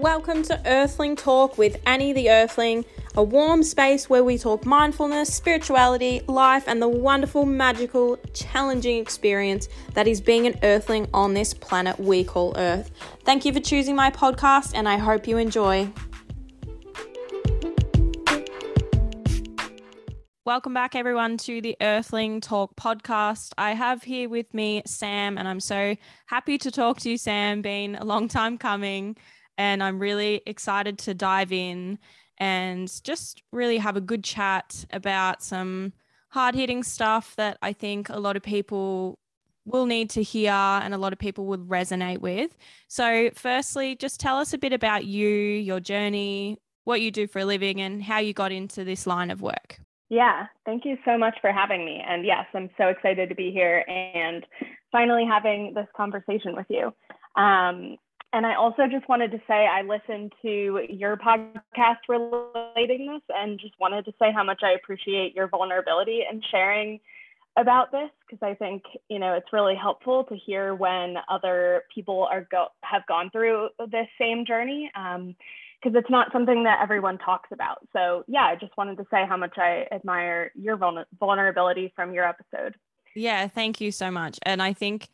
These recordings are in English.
welcome to Earthling Talk with Annie the Earthling, a warm space where we talk mindfulness, spirituality, life, and the wonderful, magical, challenging experience that is being an Earthling on this planet we call Earth. Thank you for choosing my podcast, and I hope you enjoy. Welcome back, everyone, to the Earthling Talk podcast. I have here with me Sam, and I'm so happy to talk to you, Sam. Been a long time coming, and I'm really excited to dive in and just really have a good chat about some hard hitting stuff that I think a lot of people will need to hear and a lot of people would resonate with. So, firstly, just tell us a bit about you, your journey, what you do for a living, and how you got into this line of work. Yeah, thank you so much for having me. And yes, I'm so excited to be here and finally having this conversation with you. Um, and I also just wanted to say I listened to your podcast relating this and just wanted to say how much I appreciate your vulnerability and sharing about this because I think you know it's really helpful to hear when other people are go have gone through this same journey. Um, because it's not something that everyone talks about. So, yeah, I just wanted to say how much I admire your vulnerability from your episode. Yeah, thank you so much. And I think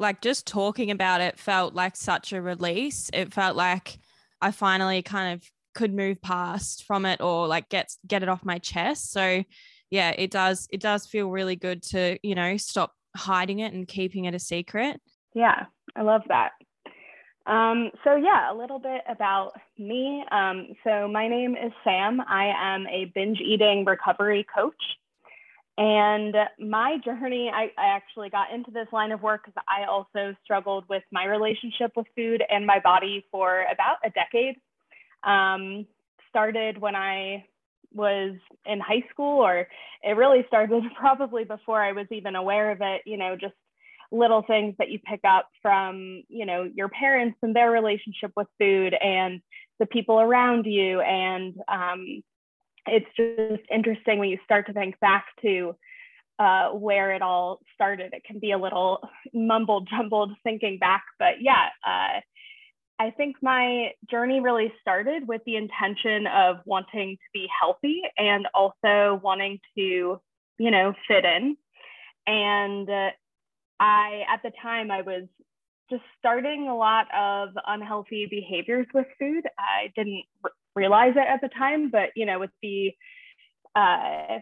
like just talking about it felt like such a release. It felt like I finally kind of could move past from it or like get get it off my chest. So, yeah, it does it does feel really good to, you know, stop hiding it and keeping it a secret. Yeah, I love that. Um, so yeah, a little bit about me. Um, so my name is Sam. I am a binge eating recovery coach. And my journey, I, I actually got into this line of work because I also struggled with my relationship with food and my body for about a decade. Um, started when I was in high school, or it really started probably before I was even aware of it, you know, just little things that you pick up from you know your parents and their relationship with food and the people around you and um, it's just interesting when you start to think back to uh, where it all started it can be a little mumbled jumbled thinking back but yeah uh, I think my journey really started with the intention of wanting to be healthy and also wanting to, you know, fit in. And uh, I, at the time, I was just starting a lot of unhealthy behaviors with food. I didn't realize it at the time, but you know, with the uh,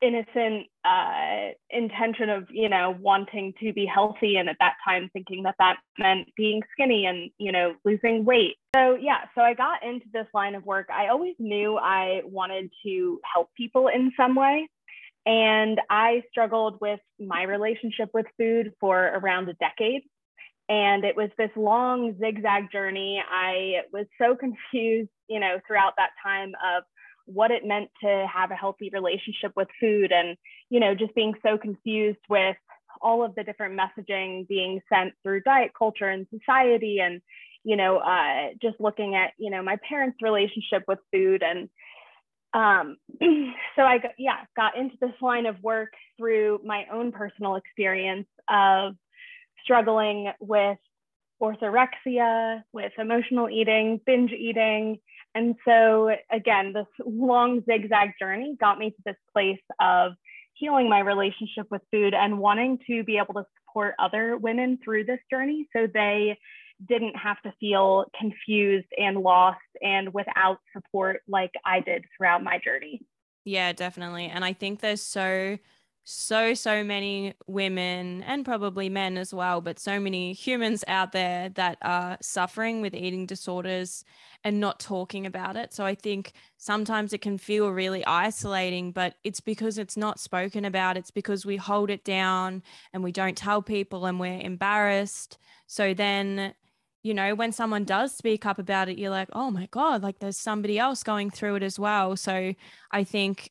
innocent uh, intention of you know wanting to be healthy, and at that time thinking that that meant being skinny and you know losing weight. So yeah, so I got into this line of work. I always knew I wanted to help people in some way. And I struggled with my relationship with food for around a decade. And it was this long zigzag journey. I was so confused, you know, throughout that time of what it meant to have a healthy relationship with food and, you know, just being so confused with all of the different messaging being sent through diet culture and society and, you know, uh, just looking at, you know, my parents' relationship with food and, um, so I got, yeah got into this line of work through my own personal experience of struggling with orthorexia, with emotional eating, binge eating. And so again, this long zigzag journey got me to this place of healing my relationship with food and wanting to be able to support other women through this journey so they didn't have to feel confused and lost and without support like I did throughout my journey. Yeah, definitely. And I think there's so, so, so many women and probably men as well, but so many humans out there that are suffering with eating disorders and not talking about it. So I think sometimes it can feel really isolating, but it's because it's not spoken about. It's because we hold it down and we don't tell people and we're embarrassed. So then you know, when someone does speak up about it, you're like, oh my God, like there's somebody else going through it as well. So I think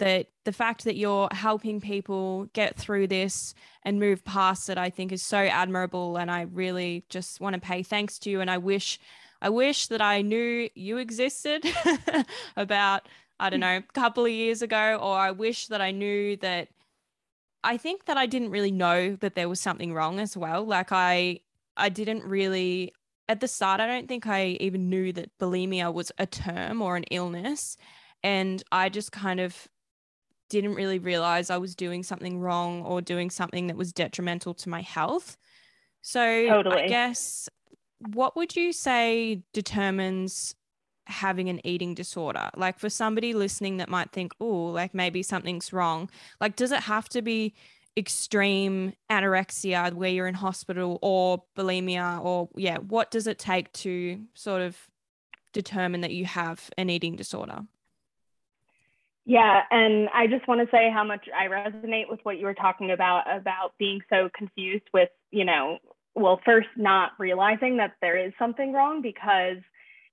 that the fact that you're helping people get through this and move past it, I think is so admirable. And I really just want to pay thanks to you. And I wish, I wish that I knew you existed about, I don't know, a couple of years ago, or I wish that I knew that I think that I didn't really know that there was something wrong as well. Like I I didn't really at the start, I don't think I even knew that bulimia was a term or an illness. And I just kind of didn't really realize I was doing something wrong or doing something that was detrimental to my health. So totally. I guess what would you say determines having an eating disorder? Like for somebody listening that might think, oh, like maybe something's wrong. Like, does it have to be extreme anorexia where you're in hospital or bulimia or yeah, what does it take to sort of determine that you have an eating disorder? Yeah, and I just want to say how much I resonate with what you were talking about about being so confused with, you know, well, first not realizing that there is something wrong because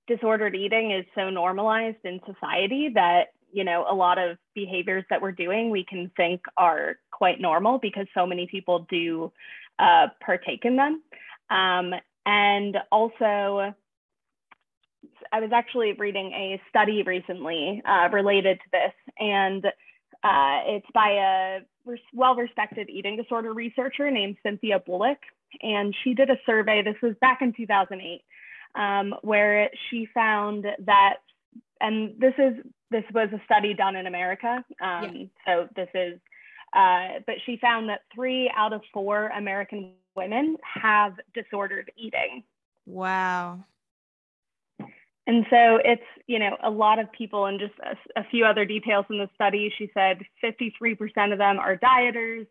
disordered eating is so normalized in society that you know a lot of behaviors that we're doing we can think are quite normal because so many people do uh, partake in them. Um, and also i was actually reading a study recently uh, related to this and uh, it's by a well-respected eating disorder researcher named cynthia Bulik and she did a survey this was back in 2008 um, where she found that, and this is this was a study done in America. Um, yeah. So this is, uh, but she found that three out of four American women have disordered eating. Wow. And so it's, you know, a lot of people, and just a, a few other details in the study. She said 53% of them are dieters,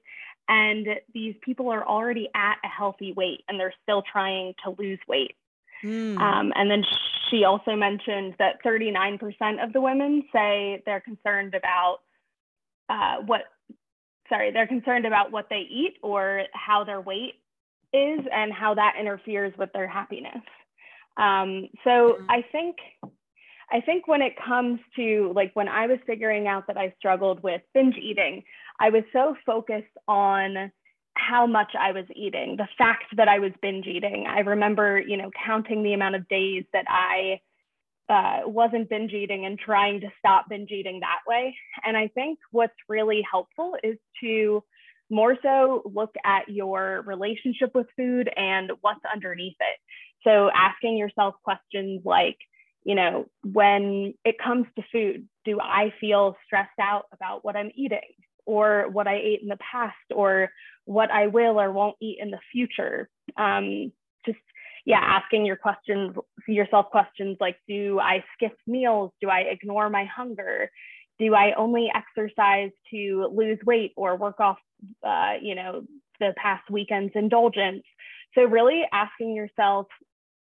and these people are already at a healthy weight and they're still trying to lose weight. Mm. Um, and then she also mentioned that 39% of the women say they're concerned about uh, what, sorry, they're concerned about what they eat or how their weight is and how that interferes with their happiness. Um, so mm. I think, I think when it comes to like when I was figuring out that I struggled with binge eating, I was so focused on how much I was eating, the fact that I was binge eating. I remember, you know, counting the amount of days that I uh, wasn't binge eating and trying to stop binge eating that way. And I think what's really helpful is to more so look at your relationship with food and what's underneath it. So asking yourself questions like, you know, when it comes to food, do I feel stressed out about what I'm eating or what I ate in the past or what I will or won't eat in the future. Um, just yeah, asking your questions, yourself questions like, do I skip meals? Do I ignore my hunger? Do I only exercise to lose weight or work off, uh, you know, the past weekend's indulgence? So really asking yourself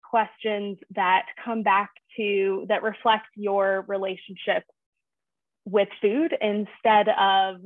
questions that come back to that reflect your relationship with food instead of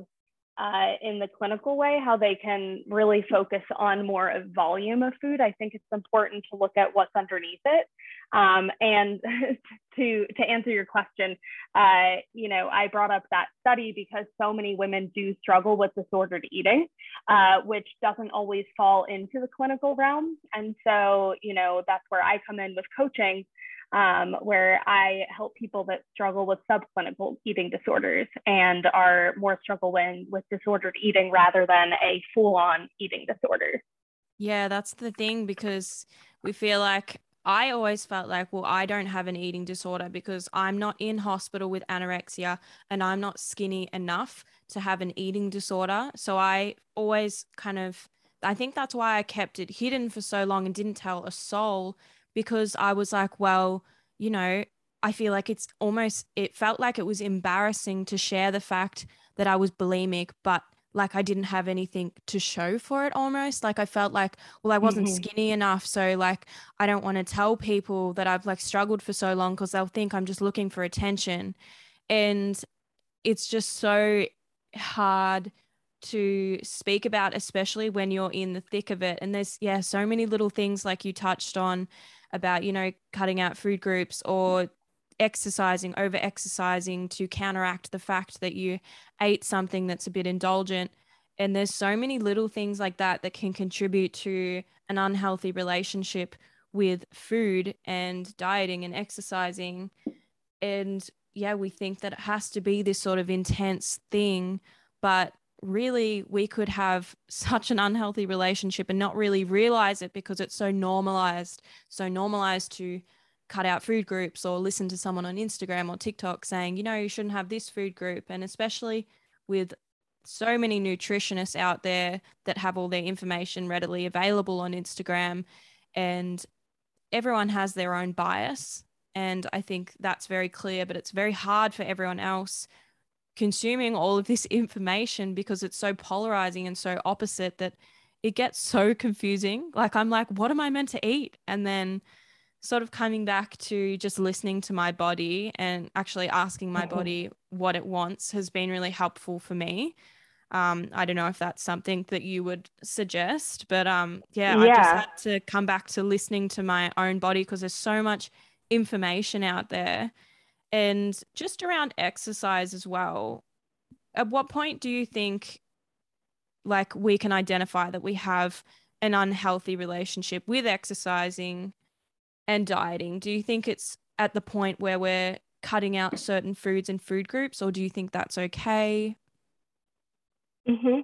uh, in the clinical way, how they can really focus on more of volume of food. I think it's important to look at what's underneath it. Um, and to to answer your question, uh, you know, I brought up that study because so many women do struggle with disordered eating, uh, which doesn't always fall into the clinical realm. And so, you know, that's where I come in with coaching um, where I help people that struggle with subclinical eating disorders and are more struggling with disordered eating rather than a full on eating disorder. Yeah, that's the thing because we feel like I always felt like, well, I don't have an eating disorder because I'm not in hospital with anorexia and I'm not skinny enough to have an eating disorder. So I always kind of, I think that's why I kept it hidden for so long and didn't tell a soul because I was like, well, you know, I feel like it's almost, it felt like it was embarrassing to share the fact that I was bulimic, but like I didn't have anything to show for it almost. Like I felt like, well, I wasn't mm-hmm. skinny enough. So, like, I don't want to tell people that I've like struggled for so long because they'll think I'm just looking for attention. And it's just so hard to speak about, especially when you're in the thick of it. And there's, yeah, so many little things like you touched on about, you know, cutting out food groups or exercising, over exercising to counteract the fact that you ate something that's a bit indulgent. And there's so many little things like that that can contribute to an unhealthy relationship with food and dieting and exercising. And yeah, we think that it has to be this sort of intense thing, but really we could have such an unhealthy relationship and not really realize it because it's so normalized, so normalized to cut out food groups or listen to someone on Instagram or TikTok saying, you know, you shouldn't have this food group. And especially with so many nutritionists out there that have all their information readily available on Instagram and everyone has their own bias. And I think that's very clear but it's very hard for everyone else consuming all of this information because it's so polarizing and so opposite that it gets so confusing. Like I'm like what am I meant to eat? And then sort of coming back to just listening to my body and actually asking my mm-hmm. body what it wants has been really helpful for me um, I don't know if that's something that you would suggest, but um, yeah, yeah, I just had to come back to listening to my own body because there's so much information out there. And just around exercise as well, at what point do you think like we can identify that we have an unhealthy relationship with exercising and dieting? Do you think it's at the point where we're cutting out certain foods and food groups, or do you think that's okay? Mm-hmm.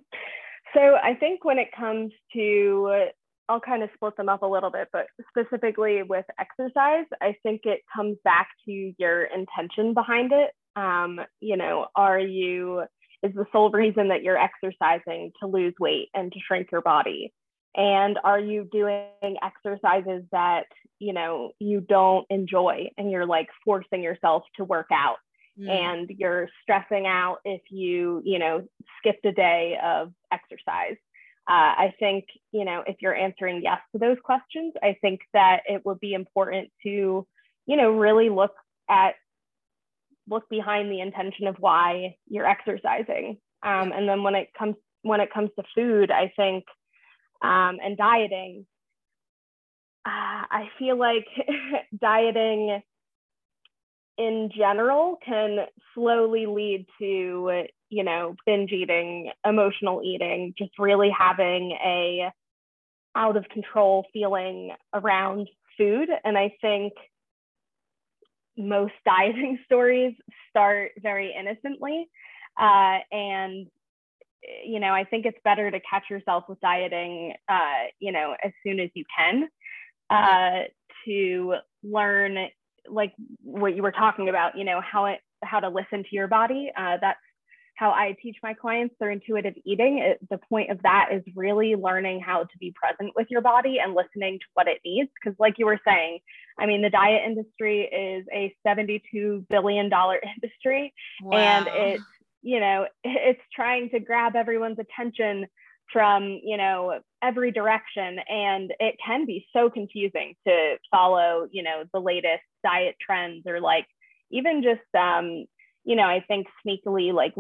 So I think when it comes to, I'll kind of split them up a little bit, but specifically with exercise, I think it comes back to your intention behind it. Um, you know, are you, is the sole reason that you're exercising to lose weight and to shrink your body? And are you doing exercises that, you know, you don't enjoy and you're like forcing yourself to work out mm. and you're stressing out if you, you know, skipped a day of exercise. Uh, I think, you know, if you're answering yes to those questions, I think that it would be important to, you know, really look at, look behind the intention of why you're exercising. Um, and then when it comes, when it comes to food, I think, um, and dieting, uh, I feel like dieting in general can slowly lead to you know binge eating emotional eating just really having a out of control feeling around food. And i think most dieting stories start very innocently uh, and you know i think it's better to catch yourself with dieting uh, you know as soon as you can uh, to learn like what you were talking about, you know, how it how to listen to your body. Uh, that's how I teach my clients their intuitive eating. It, the point of that is really learning how to be present with your body and listening to what it needs. Because, like you were saying, I mean, the diet industry is a $72 billion industry, wow. and it's you know it's trying to grab everyone's attention from you know every direction. And it can be so confusing to follow you know the latest diet trends or like even just um you know i think sneakily like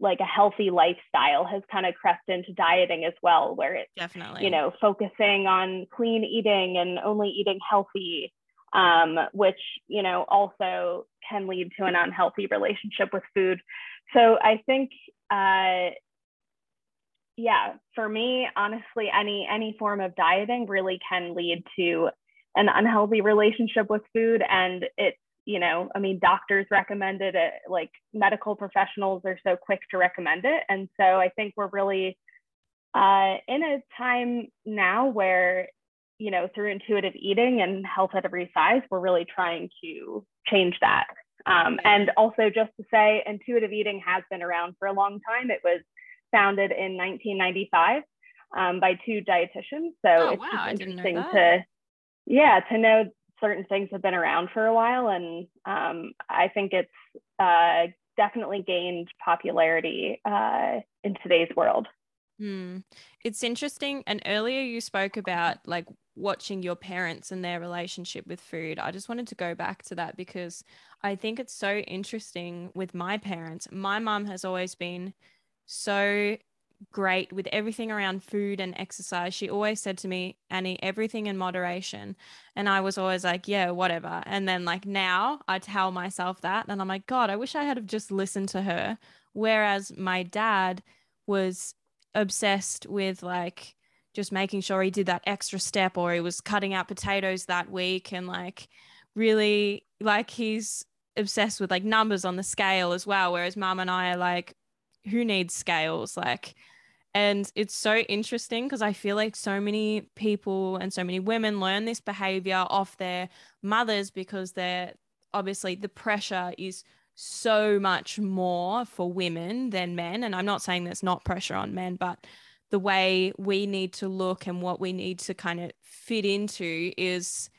like a healthy lifestyle has kind of crept into dieting as well where it's definitely. you know focusing on clean eating and only eating healthy um, which you know also can lead to an unhealthy relationship with food so i think uh, yeah, for me, honestly, any any form of dieting really can lead to an unhealthy relationship with food, and it's you know, I mean, doctors recommend it, like medical professionals are so quick to recommend it, and so I think we're really uh, in a time now where you know through intuitive eating and health at every size, we're really trying to change that. Um, and also, just to say, intuitive eating has been around for a long time. It was founded in 1995 um, by two dietitians. So oh, it's wow. interesting to, yeah, to know certain things have been around for a while. And um, I think it's uh, definitely gained popularity uh, in today's world. Hmm. It's interesting. And earlier you spoke about like watching your parents and their relationship with food. I just wanted to go back to that because I think it's so interesting with my parents. My mom has always been so great with everything around food and exercise. She always said to me, Annie, everything in moderation. And I was always like, yeah, whatever. And then like now I tell myself that and I'm like, God, I wish I had just listened to her. Whereas my dad was obsessed with like just making sure he did that extra step or he was cutting out potatoes that week and like really like he's obsessed with like numbers on the scale as well. Whereas mom and I are like, who needs scales like and it's so interesting because I feel like so many people and so many women learn this behavior off their mothers because they're obviously the pressure is so much more for women than men. And I'm not saying there's not pressure on men, but the way we need to look and what we need to kind of fit into is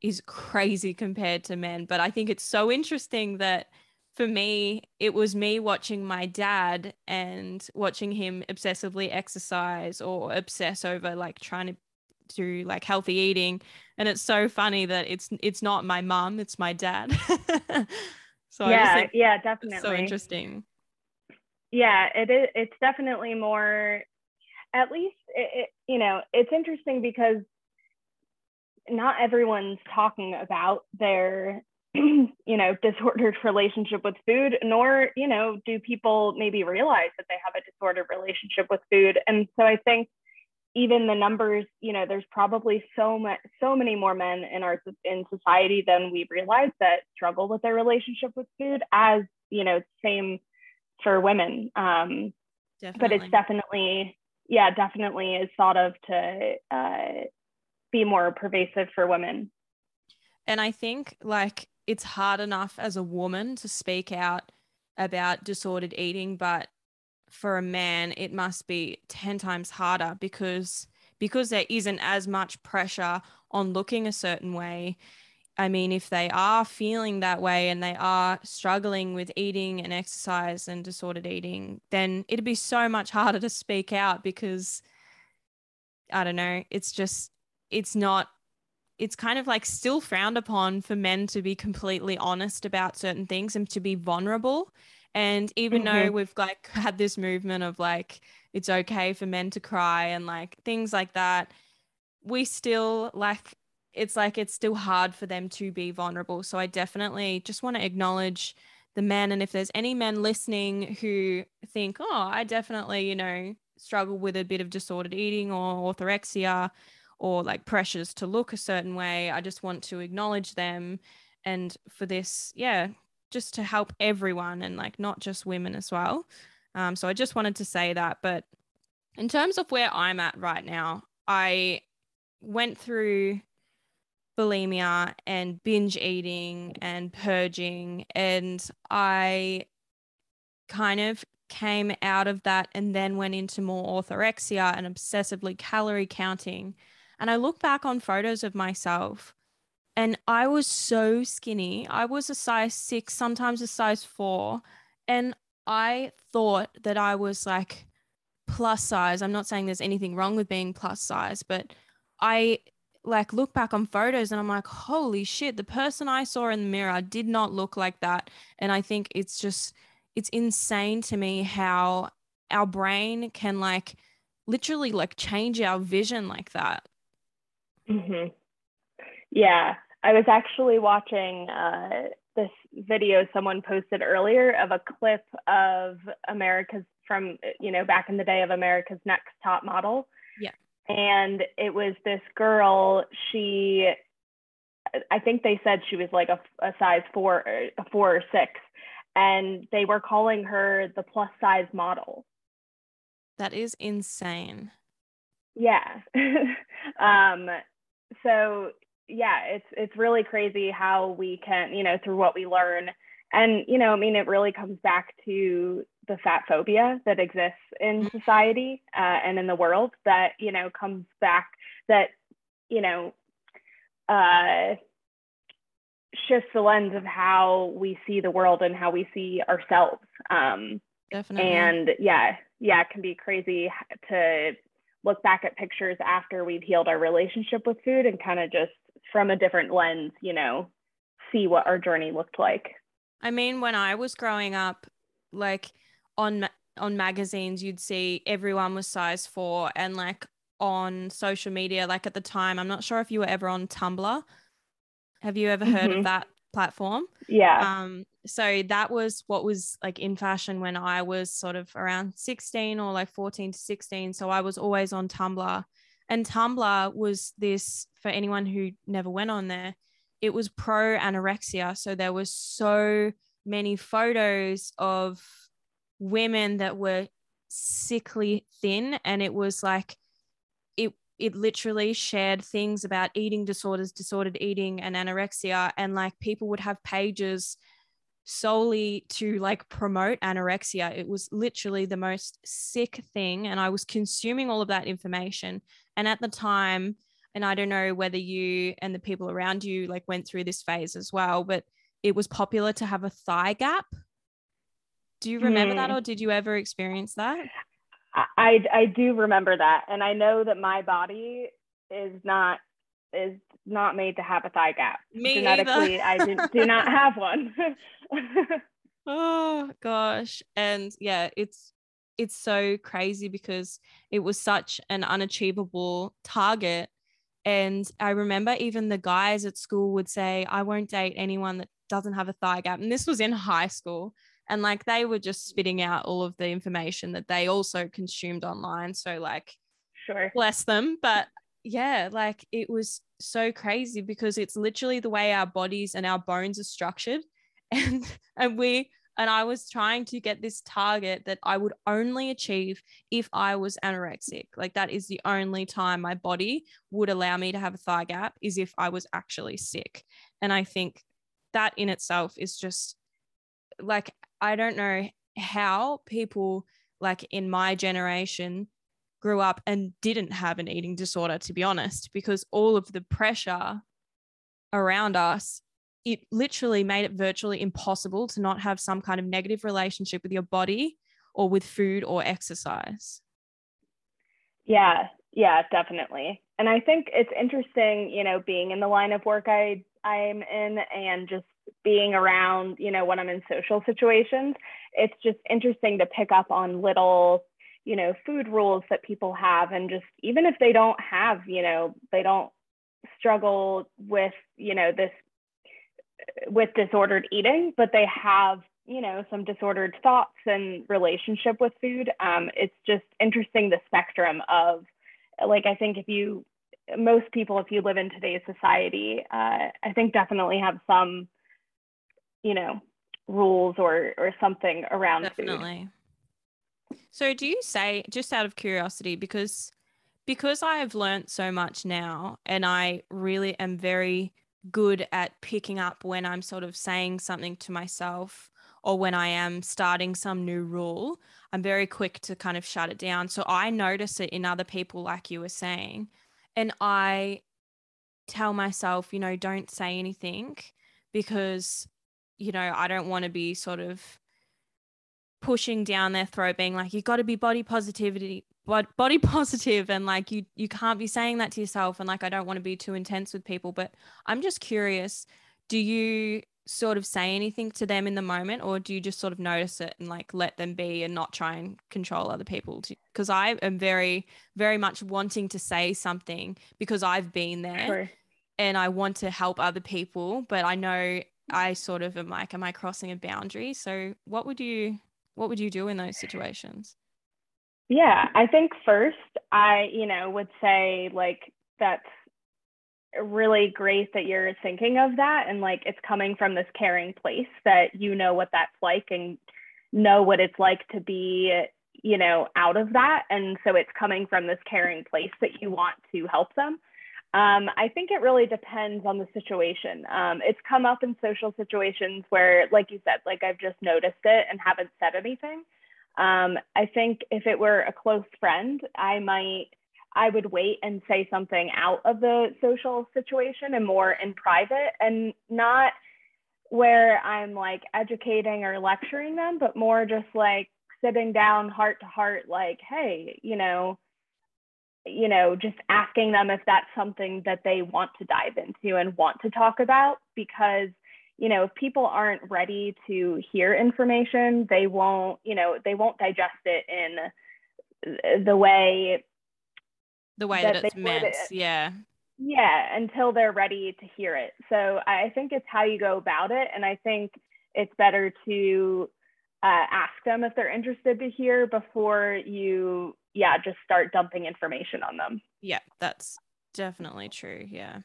is crazy compared to men. But I think it's so interesting that for me, it was me watching my dad and watching him obsessively exercise or obsess over like trying to do like healthy eating. And it's so funny that it's it's not my mom, it's my dad. so yeah, yeah, definitely. So interesting. Yeah, it is. It's definitely more. At least it, it, you know, it's interesting because not everyone's talking about their you know, disordered relationship with food, nor, you know, do people maybe realize that they have a disordered relationship with food. And so I think even the numbers, you know, there's probably so much, so many more men in our in society than we realize that struggle with their relationship with food. As you know, same for women. Um, but it's definitely, yeah, definitely is thought of to uh, be more pervasive for women. And I think like it's hard enough as a woman to speak out about disordered eating, but for a man, it must be 10 times harder because because there isn't as much pressure on looking a certain way. I mean, if they are feeling that way and they are struggling with eating and exercise and disordered eating, then it'd be so much harder to speak out because I don't know, it's just, it's not it's kind of like still frowned upon for men to be completely honest about certain things and to be vulnerable. And even mm-hmm. though we've like had this movement of like it's okay for men to cry and like things like that, we still like it's like it's still hard for them to be vulnerable. So I definitely just want to acknowledge the men and if there's any men listening who think, "Oh, I definitely, you know, struggle with a bit of disordered eating or orthorexia," or like pressures to look a certain way. I just want to acknowledge them. And for this, yeah, just to help everyone and like not just women as well. Um, so I just wanted to say that. But in terms of where I'm at right now, I went through bulimia and binge eating and purging, and I kind of came out of that and then went into more orthorexia and obsessively calorie counting and I look back on photos of myself and I was so skinny. I was a size six, sometimes a size four. And I thought that I was like plus size. I'm not saying there's anything wrong with being plus size, but I like look back on photos and I'm like, holy shit, the person I saw in the mirror did not look like that. And I think it's just, it's insane to me how our brain can like literally like change our vision like that. Mm-hmm. Yeah, I was actually watching uh, this video someone posted earlier of a clip of America's from you know back in the day of America's Next Top Model. And it was this girl. She, I think they said she was like a, a size four, a four or six, and they were calling her the plus size model. That is insane. Yeah. um, so yeah, it's it's really crazy how we can, you know, through what we learn. And, you know, I mean, it really comes back to the fat phobia that exists in mm-hmm. society uh, and in the world that, you know, comes back that, you know, uh, shifts the lens of how we see the world and how we see ourselves. Um, Definitely. And yeah, yeah, it can be crazy to look back at pictures after we've healed our relationship with food and kind of just from a different lens, you know, see what our journey looked like. I mean, when I was growing up, like on on magazines, you'd see everyone was size four, and like on social media, like at the time, I'm not sure if you were ever on Tumblr. Have you ever heard mm-hmm. of that platform? Yeah. Um, so that was what was like in fashion when I was sort of around 16 or like 14 to 16. So I was always on Tumblr. And Tumblr was this for anyone who never went on there, it was pro anorexia. So there was so many photos of women that were sickly thin and it was like it it literally shared things about eating disorders disordered eating and anorexia and like people would have pages solely to like promote anorexia. It was literally the most sick thing and i was consuming all of that information. And at the time and i don't know whether you and the people around you like went through this phase as well but it was popular to have a thigh gap do you remember mm. that, hmm. or did you ever experience that? I, I do remember that, and I know that my body is not is not made to have a thigh gap. Me Genetically, I do, do not have one. oh gosh, and yeah, it's it's so crazy because it was such an unachievable target. And I remember even the guys at school would say, I won't date anyone that doesn't have a thigh gap. And this was in high school and like they were just spitting out all of the information that they also consumed online so like sure bless them but yeah like it was so crazy because it's literally the way our bodies and our bones are structured and and we and I was trying to get this target that I would only achieve if I was anorexic. Like that is the only time my body would allow me to have a thigh gap is if I was actually sick. And I think that in itself is just like I don't know how people like in my generation grew up and didn't have an eating disorder, to be honest, because all of the pressure around us, it literally made it virtually impossible to not have some kind of negative relationship with your body or with food or exercise. Yeah, yeah, definitely. And I think it's interesting, you know, being in the line of work I I'm in and just being around, you know, when I'm in social situations, it's just interesting to pick up on little, you know, food rules that people have. And just even if they don't have, you know, they don't struggle with, you know, this, with disordered eating, but they have, you know, some disordered thoughts and relationship with food. Um, it's just interesting the spectrum of, like, I think if you, most people, if you live in today's society, uh, I think definitely have some you know rules or or something around definitely food. so do you say just out of curiosity because because i have learned so much now and i really am very good at picking up when i'm sort of saying something to myself or when i am starting some new rule i'm very quick to kind of shut it down so i notice it in other people like you were saying and i tell myself you know don't say anything because you know, I don't want to be sort of pushing down their throat being like "You've got to be body positivity but body positive and like you you can't be saying that to yourself and like I don't want to be too intense with people but I'm just curious do you sort of say anything to them in the moment or do you just sort of notice it and like let them be and not try and control other people because I am very very much wanting to say something because I've been there sure. and I want to help other people but I know I sort of am like, am I crossing a boundary? So what would you what would you do in those situations? Yeah, I think first I, you know, would say like that's really great that you're thinking of that and like it's coming from this caring place that you know what that's like and know what it's like to be you know out of that and so it's coming from this caring place that you want to help them um, I think it really depends on the situation. Um, it's come up in social situations where, like you said, like I've just noticed it and haven't said anything. Um, I think if it were a close friend, I might, I would wait and say something out of the social situation and more in private and not where I'm like educating or lecturing them, but more just like sitting down heart to heart, like, hey, you know, you know, just asking them if that's something that they want to dive into and want to talk about because you know if people aren't ready to hear information they won't you know they won't digest it in the way the way that, that it's meant it. yeah yeah until they're ready to hear it so i think it's how you go about it and i think it's better to uh, ask them if they're interested to hear before you yeah, just start dumping information on them. Yeah, that's definitely true. Yeah.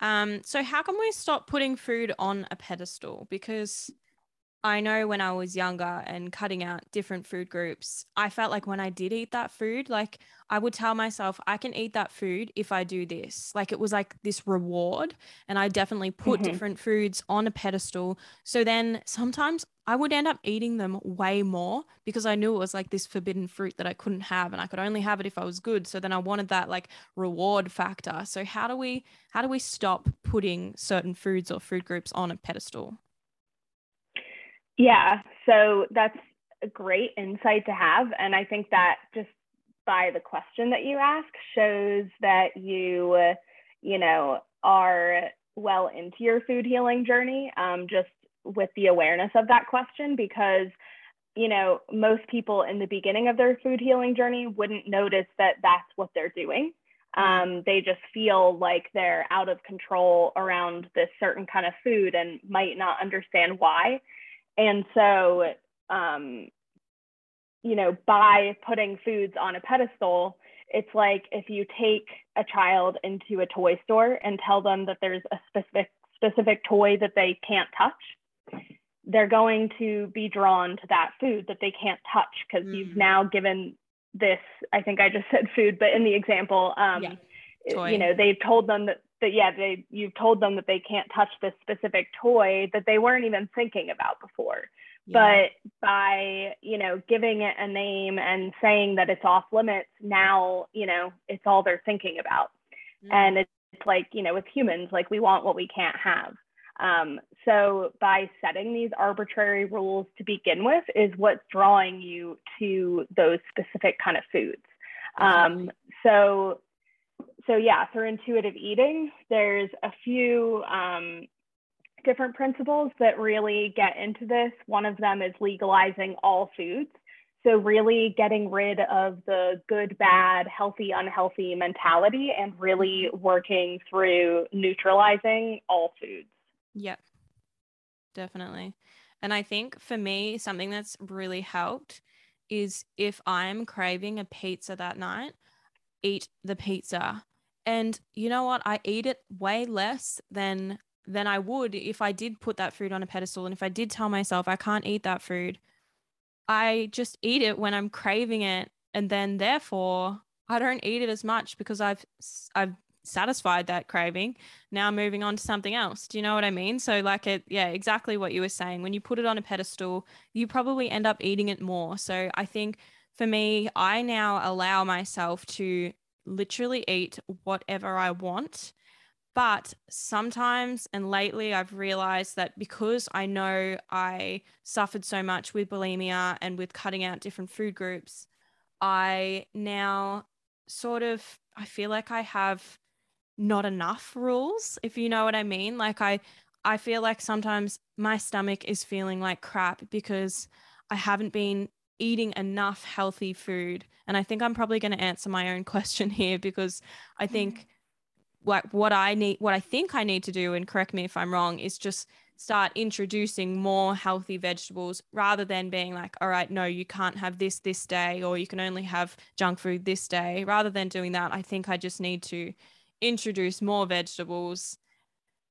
Um, so how can we stop putting food on a pedestal? Because I know when I was younger and cutting out different food groups, I felt like when I did eat that food, like I would tell myself, I can eat that food if I do this. Like it was like this reward. And I definitely put mm-hmm. different foods on a pedestal. So then sometimes I would end up eating them way more because I knew it was like this forbidden fruit that I couldn't have and I could only have it if I was good. So then I wanted that like reward factor. So how do we how do we stop putting certain foods or food groups on a pedestal? Yeah, so that's a great insight to have. And I think that just by the question that you ask shows that you, you know, are well into your food healing journey, um, just with the awareness of that question, because, you know, most people in the beginning of their food healing journey wouldn't notice that that's what they're doing. Um, they just feel like they're out of control around this certain kind of food and might not understand why. And so, um, you know, by putting foods on a pedestal, it's like if you take a child into a toy store and tell them that there's a specific specific toy that they can't touch, they're going to be drawn to that food that they can't touch because mm. you've now given this. I think I just said food, but in the example, um, yeah. you know, they've told them that that yeah they you've told them that they can't touch this specific toy that they weren't even thinking about before. Yeah. but by you know giving it a name and saying that it's off limits now you know it's all they're thinking about. Mm-hmm. and it's like you know with humans like we want what we can't have. Um, so by setting these arbitrary rules to begin with is what's drawing you to those specific kind of foods. Um, so so yeah, for intuitive eating, there's a few um, different principles that really get into this. One of them is legalizing all foods. So really getting rid of the good, bad, healthy, unhealthy mentality and really working through neutralizing all foods. Yep, definitely. And I think for me, something that's really helped is if I'm craving a pizza that night, eat the pizza and you know what? I eat it way less than than I would if I did put that food on a pedestal and if I did tell myself I can't eat that food. I just eat it when I'm craving it and then therefore I don't eat it as much because I've I've satisfied that craving. Now moving on to something else. Do you know what I mean? So like it yeah, exactly what you were saying. When you put it on a pedestal, you probably end up eating it more. So I think for me, I now allow myself to literally eat whatever I want. But sometimes and lately, I've realized that because I know I suffered so much with bulimia and with cutting out different food groups, I now sort of I feel like I have not enough rules, if you know what I mean. Like I I feel like sometimes my stomach is feeling like crap because I haven't been eating enough healthy food and i think i'm probably going to answer my own question here because i think mm-hmm. like what i need what i think i need to do and correct me if i'm wrong is just start introducing more healthy vegetables rather than being like all right no you can't have this this day or you can only have junk food this day rather than doing that i think i just need to introduce more vegetables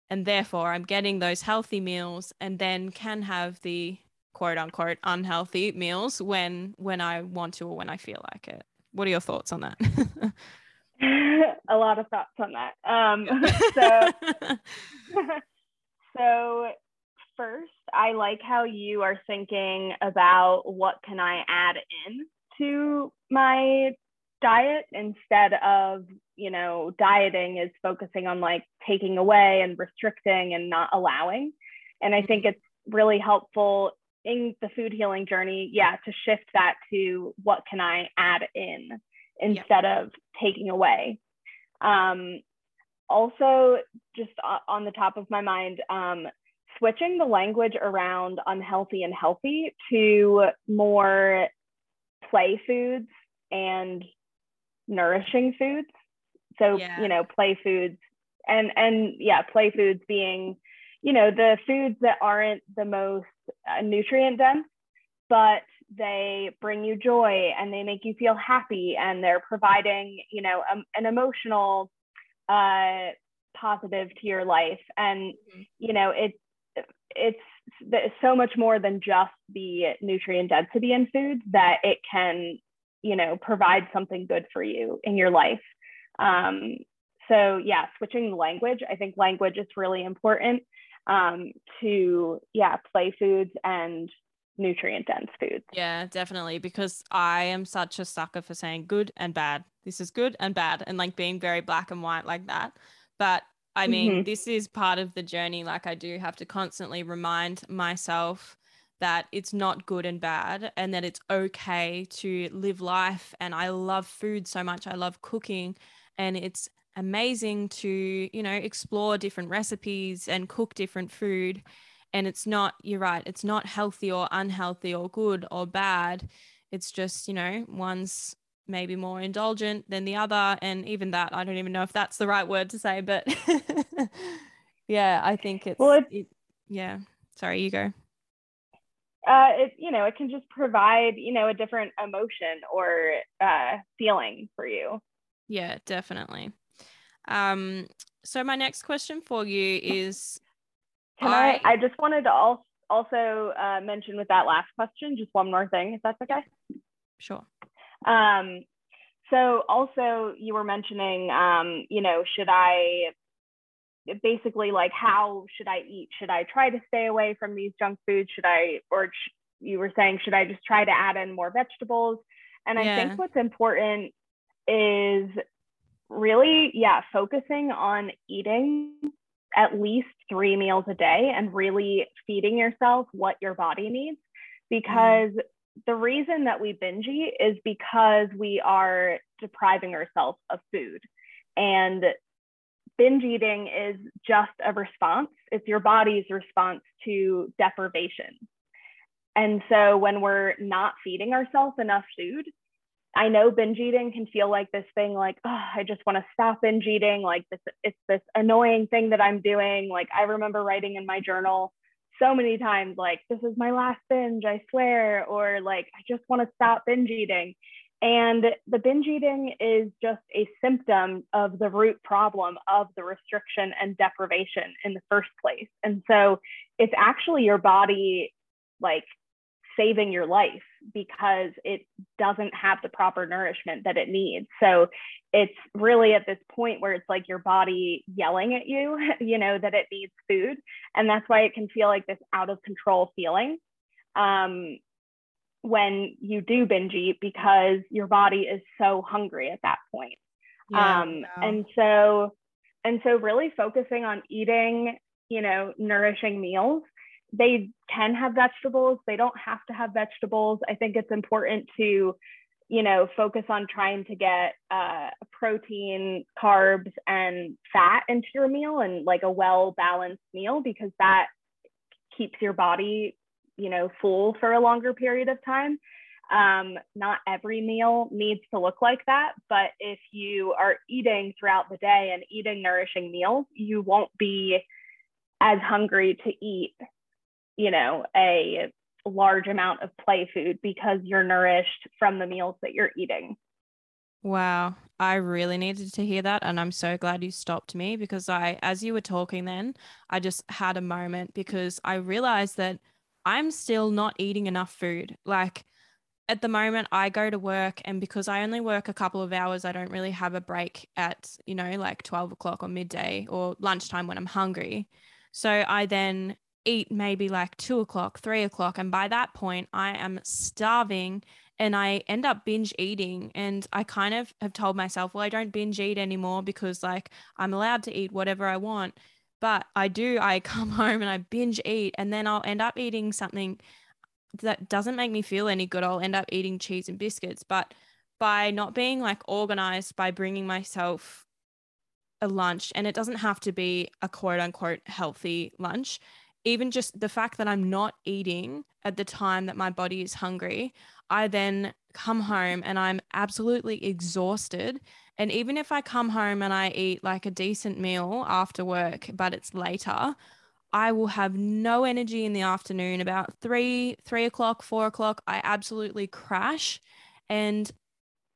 and therefore i'm getting those healthy meals and then can have the quote unquote unhealthy meals when when I want to or when I feel like it. What are your thoughts on that? a lot of thoughts on that. Um, so, so first, I like how you are thinking about what can I add in to my diet instead of you know dieting is focusing on like taking away and restricting and not allowing and i think it's really helpful in the food healing journey, yeah, to shift that to what can I add in instead of taking away. Um, also, just on the top of my mind, um, switching the language around unhealthy and healthy to more play foods and nourishing foods. So, yeah. you know, play foods and and yeah, play foods being, you know, the foods that aren't the most uh, nutrient dense, but they bring you joy and they make you feel happy and they're providing, you know, um, an emotional uh, positive to your life. And, mm-hmm. you know, it's it's so much more than just the nutrient density in foods that it can you know provide something good for you in your life um, so yeah switching language i think language is really important um, to yeah play foods and nutrient dense foods yeah definitely because i am such a sucker for saying good and bad this is good and bad and like being very black and white like that but I mean, mm-hmm. this is part of the journey. Like, I do have to constantly remind myself that it's not good and bad and that it's okay to live life. And I love food so much. I love cooking. And it's amazing to, you know, explore different recipes and cook different food. And it's not, you're right, it's not healthy or unhealthy or good or bad. It's just, you know, one's maybe more indulgent than the other. And even that, I don't even know if that's the right word to say, but yeah, I think it's, well, it's it, yeah. Sorry, you go. Uh, it you know it can just provide you know a different emotion or uh, feeling for you. Yeah, definitely. Um, so my next question for you is, can I? I, I just wanted to also uh, mention with that last question just one more thing, if that's okay. Sure. Um, so also you were mentioning, um, you know, should I basically like how should I eat? Should I try to stay away from these junk foods? Should I, or sh- you were saying, should I just try to add in more vegetables? And yeah. I think what's important is really, yeah, focusing on eating at least three meals a day and really feeding yourself what your body needs because mm the reason that we binge eat is because we are depriving ourselves of food. And binge eating is just a response, it's your body's response to deprivation. And so when we're not feeding ourselves enough food, I know binge eating can feel like this thing like, oh, I just want to stop binge eating. Like this, it's this annoying thing that I'm doing. Like I remember writing in my journal, so many times like this is my last binge i swear or like i just want to stop binge eating and the binge eating is just a symptom of the root problem of the restriction and deprivation in the first place and so it's actually your body like saving your life because it doesn't have the proper nourishment that it needs. So it's really at this point where it's like your body yelling at you, you know, that it needs food. And that's why it can feel like this out of control feeling um, when you do binge eat because your body is so hungry at that point. Yeah, um. And so, and so really focusing on eating, you know, nourishing meals they can have vegetables. They don't have to have vegetables. I think it's important to, you know, focus on trying to get uh, protein, carbs, and fat into your meal and like a well balanced meal because that keeps your body, you know, full for a longer period of time. Um, not every meal needs to look like that, but if you are eating throughout the day and eating nourishing meals, you won't be as hungry to eat you know, a large amount of play food because you're nourished from the meals that you're eating. Wow. I really needed to hear that. And I'm so glad you stopped me because I, as you were talking then, I just had a moment because I realized that I'm still not eating enough food. Like at the moment, I go to work, and because I only work a couple of hours, I don't really have a break at, you know, like 12 o'clock or midday or lunchtime when I'm hungry. So I then eat maybe like two o'clock, three o'clock. And by that point, I am starving and I end up binge eating. And I kind of have told myself, well, I don't binge eat anymore because like I'm allowed to eat whatever I want. But I do, I come home and I binge eat, and then I'll end up eating something that doesn't make me feel any good. I'll end up eating cheese and biscuits. But by not being like organized, by bringing myself a lunch, and it doesn't have to be a quote unquote healthy lunch even just the fact that I'm not eating at the time that my body is hungry, I then come home and I'm absolutely exhausted. And even if I come home and I eat like a decent meal after work, but it's later, I will have no energy in the afternoon. About three, three o'clock, four o'clock, I absolutely crash. And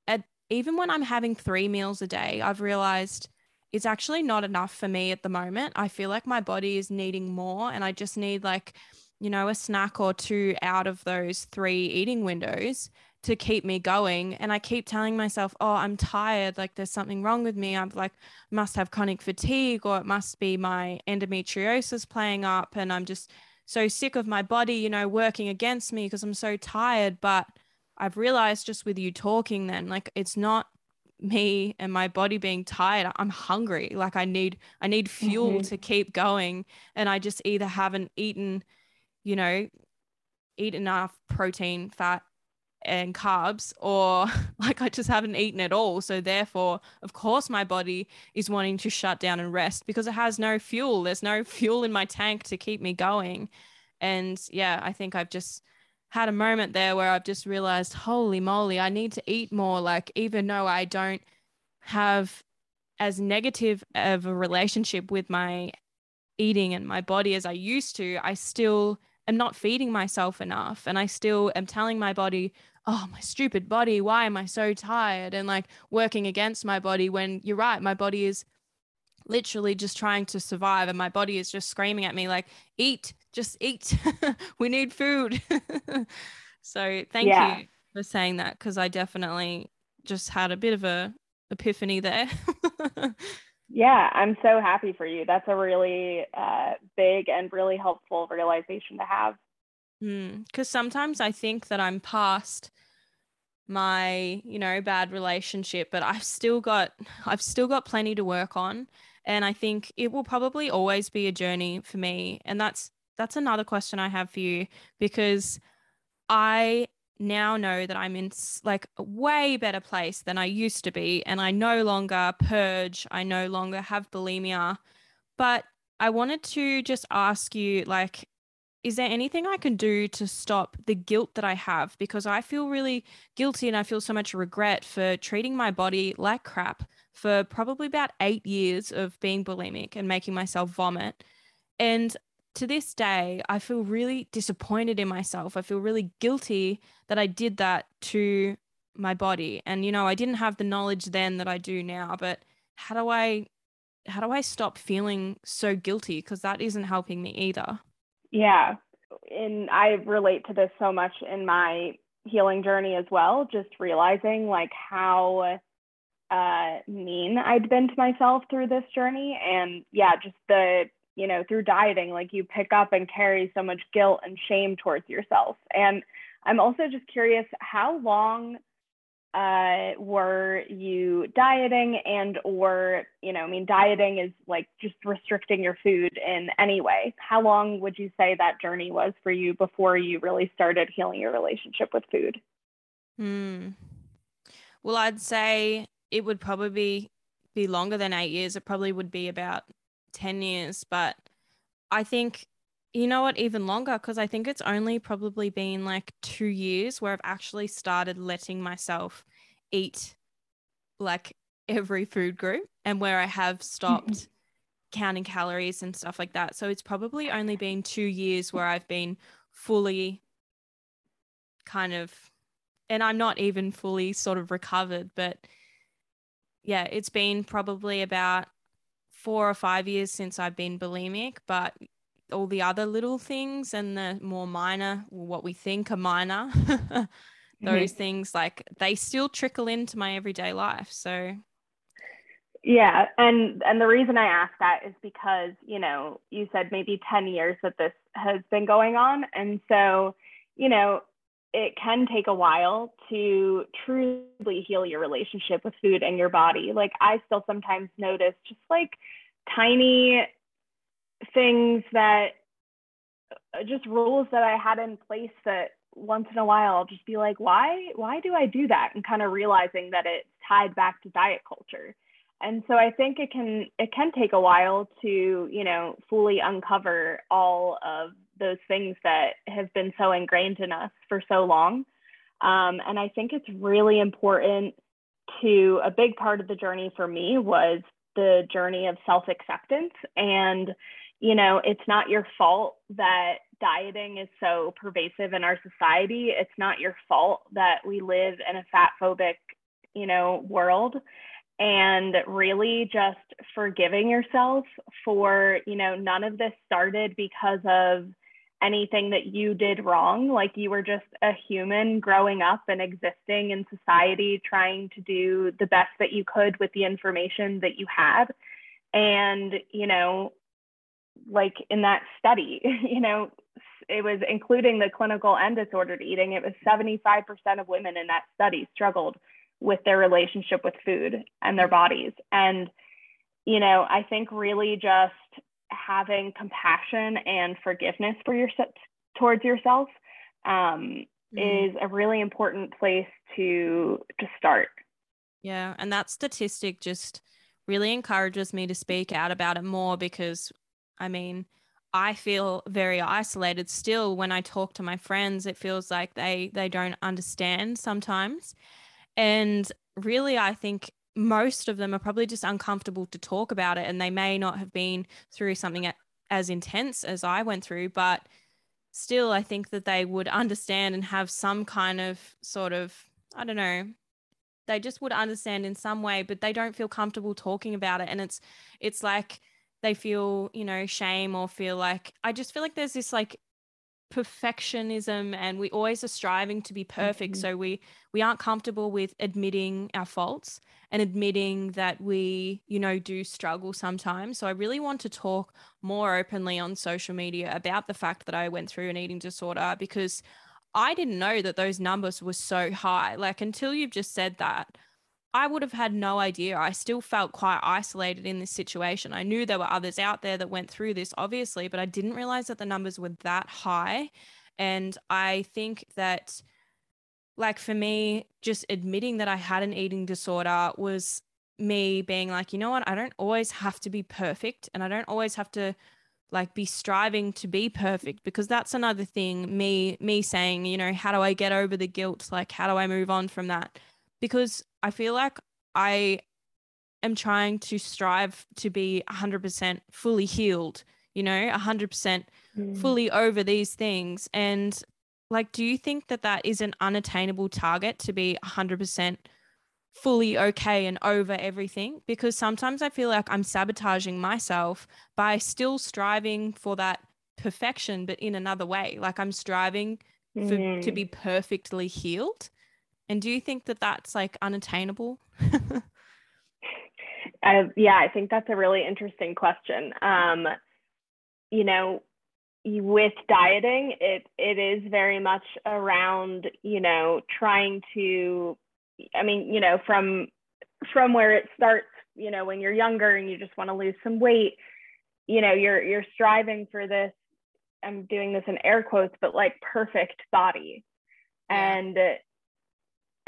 at even when I'm having three meals a day, I've realized it's actually not enough for me at the moment. I feel like my body is needing more and I just need like, you know, a snack or two out of those three eating windows to keep me going. And I keep telling myself, oh, I'm tired. Like there's something wrong with me. I'm like, must have chronic fatigue or it must be my endometriosis playing up. And I'm just so sick of my body, you know, working against me because I'm so tired. But I've realized just with you talking then, like it's not me and my body being tired i'm hungry. Like i need i need fuel mm-hmm. to keep going. And i just either haven't eaten you know eat enough protein fat and carbs or like i just haven't eaten at all. So therefore of course my body is wanting to shut down and rest because it has no fuel. There's no fuel in my tank to keep me going. And yeah i think i've just had a moment there where I've just realized, holy moly, I need to eat more. Like, even though I don't have as negative of a relationship with my eating and my body as I used to, I still am not feeding myself enough. And I still am telling my body, oh, my stupid body, why am I so tired? And like working against my body when you're right, my body is literally just trying to survive and my body is just screaming at me like eat just eat. we need food. so thank yeah. you for saying that because I definitely just had a bit of a epiphany there. yeah, I'm so happy for you. That's a really uh, big and really helpful realization to have. Because mm, sometimes I think that I'm past my you know bad relationship but i've still got i've still got plenty to work on and i think it will probably always be a journey for me and that's that's another question I have for you because I now know that I'm in like a way better place than I used to be and I no longer purge, I no longer have bulimia. But I wanted to just ask you like is there anything I can do to stop the guilt that I have because I feel really guilty and I feel so much regret for treating my body like crap for probably about 8 years of being bulimic and making myself vomit. And to this day, I feel really disappointed in myself. I feel really guilty that I did that to my body. And you know, I didn't have the knowledge then that I do now, but how do I how do I stop feeling so guilty because that isn't helping me either? Yeah. And I relate to this so much in my healing journey as well, just realizing like how uh mean I'd been to myself through this journey and yeah, just the you know, through dieting, like you pick up and carry so much guilt and shame towards yourself. And I'm also just curious how long uh, were you dieting and or you know i mean dieting is like just restricting your food in any way. How long would you say that journey was for you before you really started healing your relationship with food? Hmm. well i'd say it would probably be, be longer than eight years. It probably would be about 10 years, but I think, you know what, even longer, because I think it's only probably been like two years where I've actually started letting myself eat like every food group and where I have stopped counting calories and stuff like that. So it's probably only been two years where I've been fully kind of, and I'm not even fully sort of recovered, but yeah, it's been probably about four or five years since I've been bulimic, but all the other little things and the more minor, what we think are minor, those mm-hmm. things like they still trickle into my everyday life. So yeah, and and the reason I ask that is because, you know, you said maybe 10 years that this has been going on and so, you know, it can take a while to truly heal your relationship with food and your body. Like I still sometimes notice just like tiny things that uh, just rules that I had in place that once in a while I'll just be like, why, why do I do that? And kind of realizing that it's tied back to diet culture. And so I think it can it can take a while to, you know, fully uncover all of those things that have been so ingrained in us for so long. Um, and I think it's really important to a big part of the journey for me was the journey of self acceptance. And, you know, it's not your fault that dieting is so pervasive in our society. It's not your fault that we live in a fat phobic, you know, world. and really just forgiving yourself for, you know, none of this started because of anything that you did wrong. Like you were just a human growing up and existing in society, trying to do the best that you could with the information that you had. And, you know, like in that study, you know, it was including the clinical and disordered eating, it was 75% of women in that study struggled with their relationship with food and their bodies. And, you know, I think really just having compassion and forgiveness for yourself towards yourself um, mm. is a really important place to to start. Yeah, and that statistic just really encourages me to speak out about it more because I mean, I feel very isolated still when I talk to my friends. It feels like they they don't understand sometimes. And really I think most of them are probably just uncomfortable to talk about it and they may not have been through something as intense as I went through, but still I think that they would understand and have some kind of sort of I don't know they just would understand in some way but they don't feel comfortable talking about it and it's it's like they feel you know shame or feel like I just feel like there's this like perfectionism and we always are striving to be perfect. Mm-hmm. so we we aren't comfortable with admitting our faults and admitting that we you know do struggle sometimes. So i really want to talk more openly on social media about the fact that i went through an eating disorder because i didn't know that those numbers were so high. Like until you've just said that I would have had no idea. I still felt quite isolated in this situation. I knew there were others out there that went through this, obviously, but I didn't realize that the numbers were that high. And I think that, like, for me, just admitting that I had an eating disorder was me being like, you know what? I don't always have to be perfect and I don't always have to like be striving to be perfect because that's another thing me me saying you know how do i get over the guilt like how do i move on from that because I feel like I am trying to strive to be 100% fully healed, you know, 100% mm. fully over these things. And like, do you think that that is an unattainable target to be 100% fully okay and over everything? Because sometimes I feel like I'm sabotaging myself by still striving for that perfection, but in another way. Like, I'm striving for, mm. to be perfectly healed and do you think that that's like unattainable? uh, yeah, I think that's a really interesting question. Um, you know, with dieting, it it is very much around you know trying to, I mean, you know, from from where it starts, you know, when you're younger and you just want to lose some weight, you know, you're you're striving for this. I'm doing this in air quotes, but like perfect body, and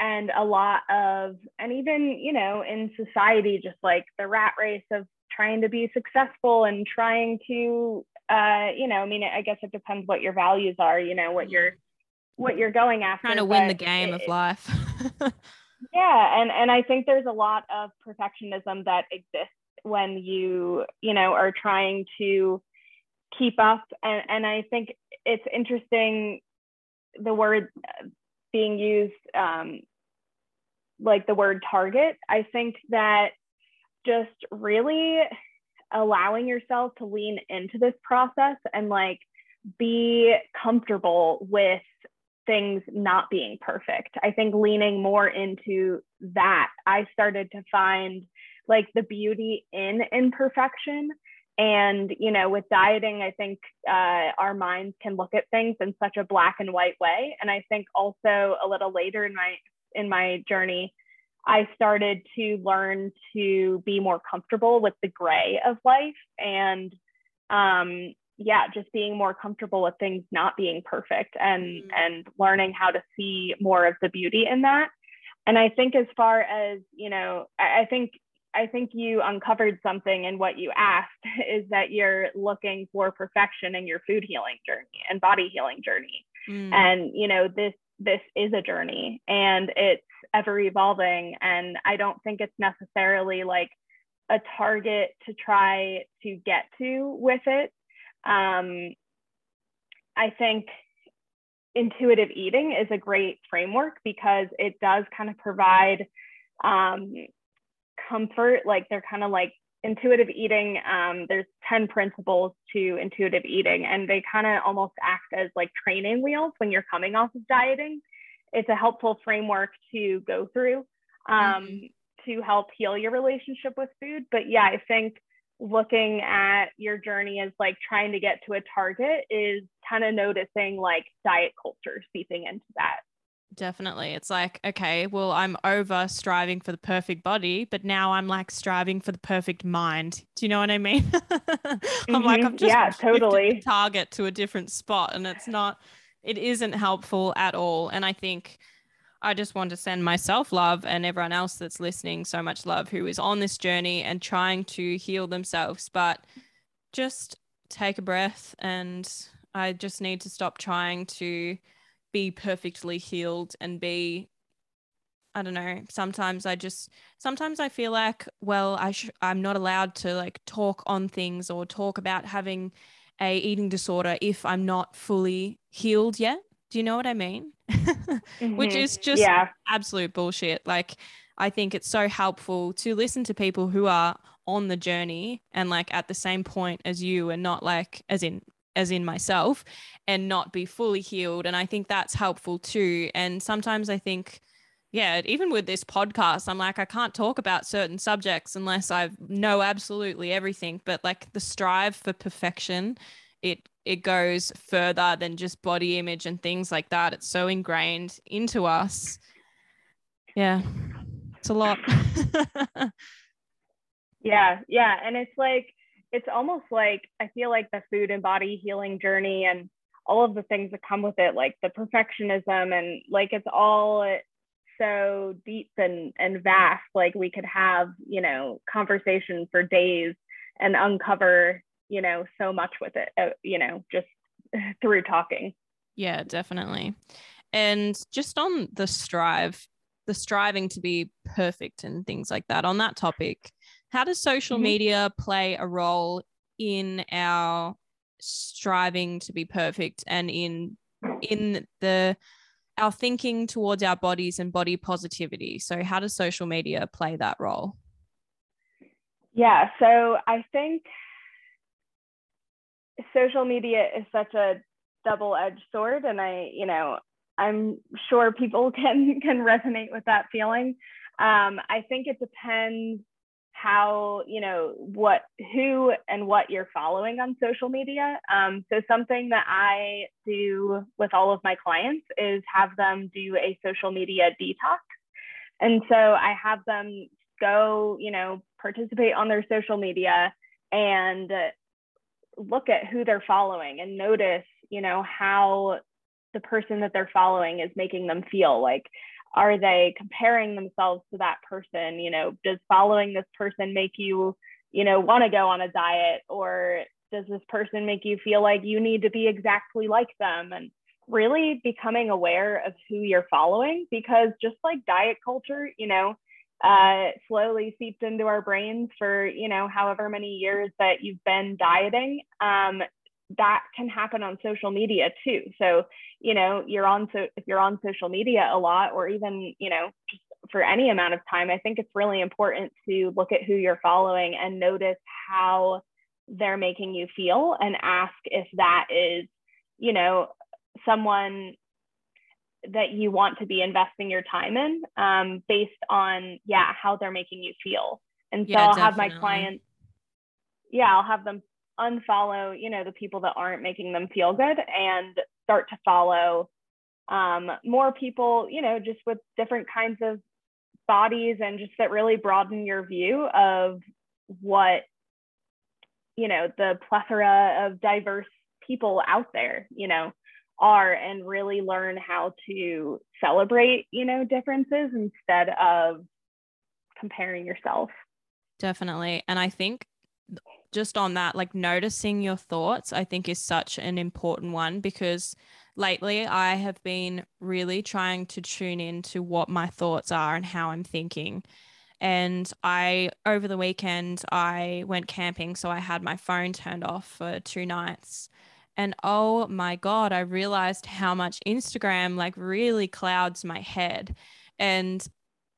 and a lot of and even you know in society just like the rat race of trying to be successful and trying to uh you know i mean i guess it depends what your values are you know what you're what you're going after trying to win the game it, of life. Yeah and and i think there's a lot of perfectionism that exists when you you know are trying to keep up and and i think it's interesting the word being used um, like the word target. I think that just really allowing yourself to lean into this process and like be comfortable with things not being perfect. I think leaning more into that, I started to find like the beauty in imperfection. And, you know, with dieting, I think uh, our minds can look at things in such a black and white way. And I think also a little later in my in my journey, I started to learn to be more comfortable with the gray of life and um, yeah, just being more comfortable with things not being perfect and mm. and learning how to see more of the beauty in that. And I think as far as, you know, I, I think I think you uncovered something in what you asked is that you're looking for perfection in your food healing journey and body healing journey. Mm. And you know, this this is a journey and it's ever evolving. And I don't think it's necessarily like a target to try to get to with it. Um, I think intuitive eating is a great framework because it does kind of provide um, comfort, like they're kind of like intuitive eating. Um, there's 10 principles to intuitive eating, and they kind of almost act as like training wheels when you're coming off of dieting. It's a helpful framework to go through um, mm-hmm. to help heal your relationship with food. But yeah, I think looking at your journey as like trying to get to a target is kind of noticing like diet culture seeping into that. Definitely. It's like, okay, well, I'm over striving for the perfect body, but now I'm like striving for the perfect mind. Do you know what I mean? I'm mm-hmm. like, I've just yeah, totally target to a different spot and it's not, it isn't helpful at all. And I think I just want to send myself love and everyone else that's listening so much love who is on this journey and trying to heal themselves. But just take a breath and I just need to stop trying to be perfectly healed and be I don't know. Sometimes I just sometimes I feel like well I sh- I'm not allowed to like talk on things or talk about having a eating disorder if I'm not fully healed yet. Do you know what I mean? mm-hmm. Which is just yeah. absolute bullshit. Like, I think it's so helpful to listen to people who are on the journey and like at the same point as you and not like as in as in myself and not be fully healed and i think that's helpful too and sometimes i think yeah even with this podcast i'm like i can't talk about certain subjects unless i know absolutely everything but like the strive for perfection it it goes further than just body image and things like that. It's so ingrained into us. Yeah, it's a lot. yeah, yeah. And it's like, it's almost like I feel like the food and body healing journey and all of the things that come with it, like the perfectionism and like it's all so deep and, and vast. Like we could have, you know, conversation for days and uncover you know so much with it uh, you know just through talking yeah definitely and just on the strive the striving to be perfect and things like that on that topic how does social mm-hmm. media play a role in our striving to be perfect and in in the our thinking towards our bodies and body positivity? So how does social media play that role? Yeah so i think social media is such a double-edged sword and i you know i'm sure people can can resonate with that feeling. Um, i think it depends how you know what who and what you're following on social media. Um, so something that i do with all of my clients is have them do a social media detox. And so i have them go you know participate on their social media and look at who they're following and notice, you know, how the person that they're following is making them feel like are they comparing themselves to that person? You know does following this person make you you know want to go on a diet? Or does this person make you feel like you need to be exactly like them? And really becoming aware of who you're following because just like diet culture you know uh, slowly seeped into our brains for you know however many years that you've been dieting um, that can happen on social media too so you know you're on so if you're on social media a lot or even you know just for any amount of time i think it's really important to look at who you're following and notice how they're making you feel and ask if that is you know someone that you want to be investing your time in um, based on yeah how they're making you feel and so yeah, i'll definitely. have my clients yeah i'll have them unfollow you know the people that aren't making them feel good and start to follow um, more people you know just with different kinds of bodies and just that really broaden your view of what you know the plethora of diverse people out there you know are and really learn how to celebrate, you know, differences instead of comparing yourself. Definitely. And I think just on that, like noticing your thoughts, I think is such an important one because lately I have been really trying to tune in to what my thoughts are and how I'm thinking. And I, over the weekend, I went camping. So I had my phone turned off for two nights. And oh my God, I realized how much Instagram like really clouds my head. And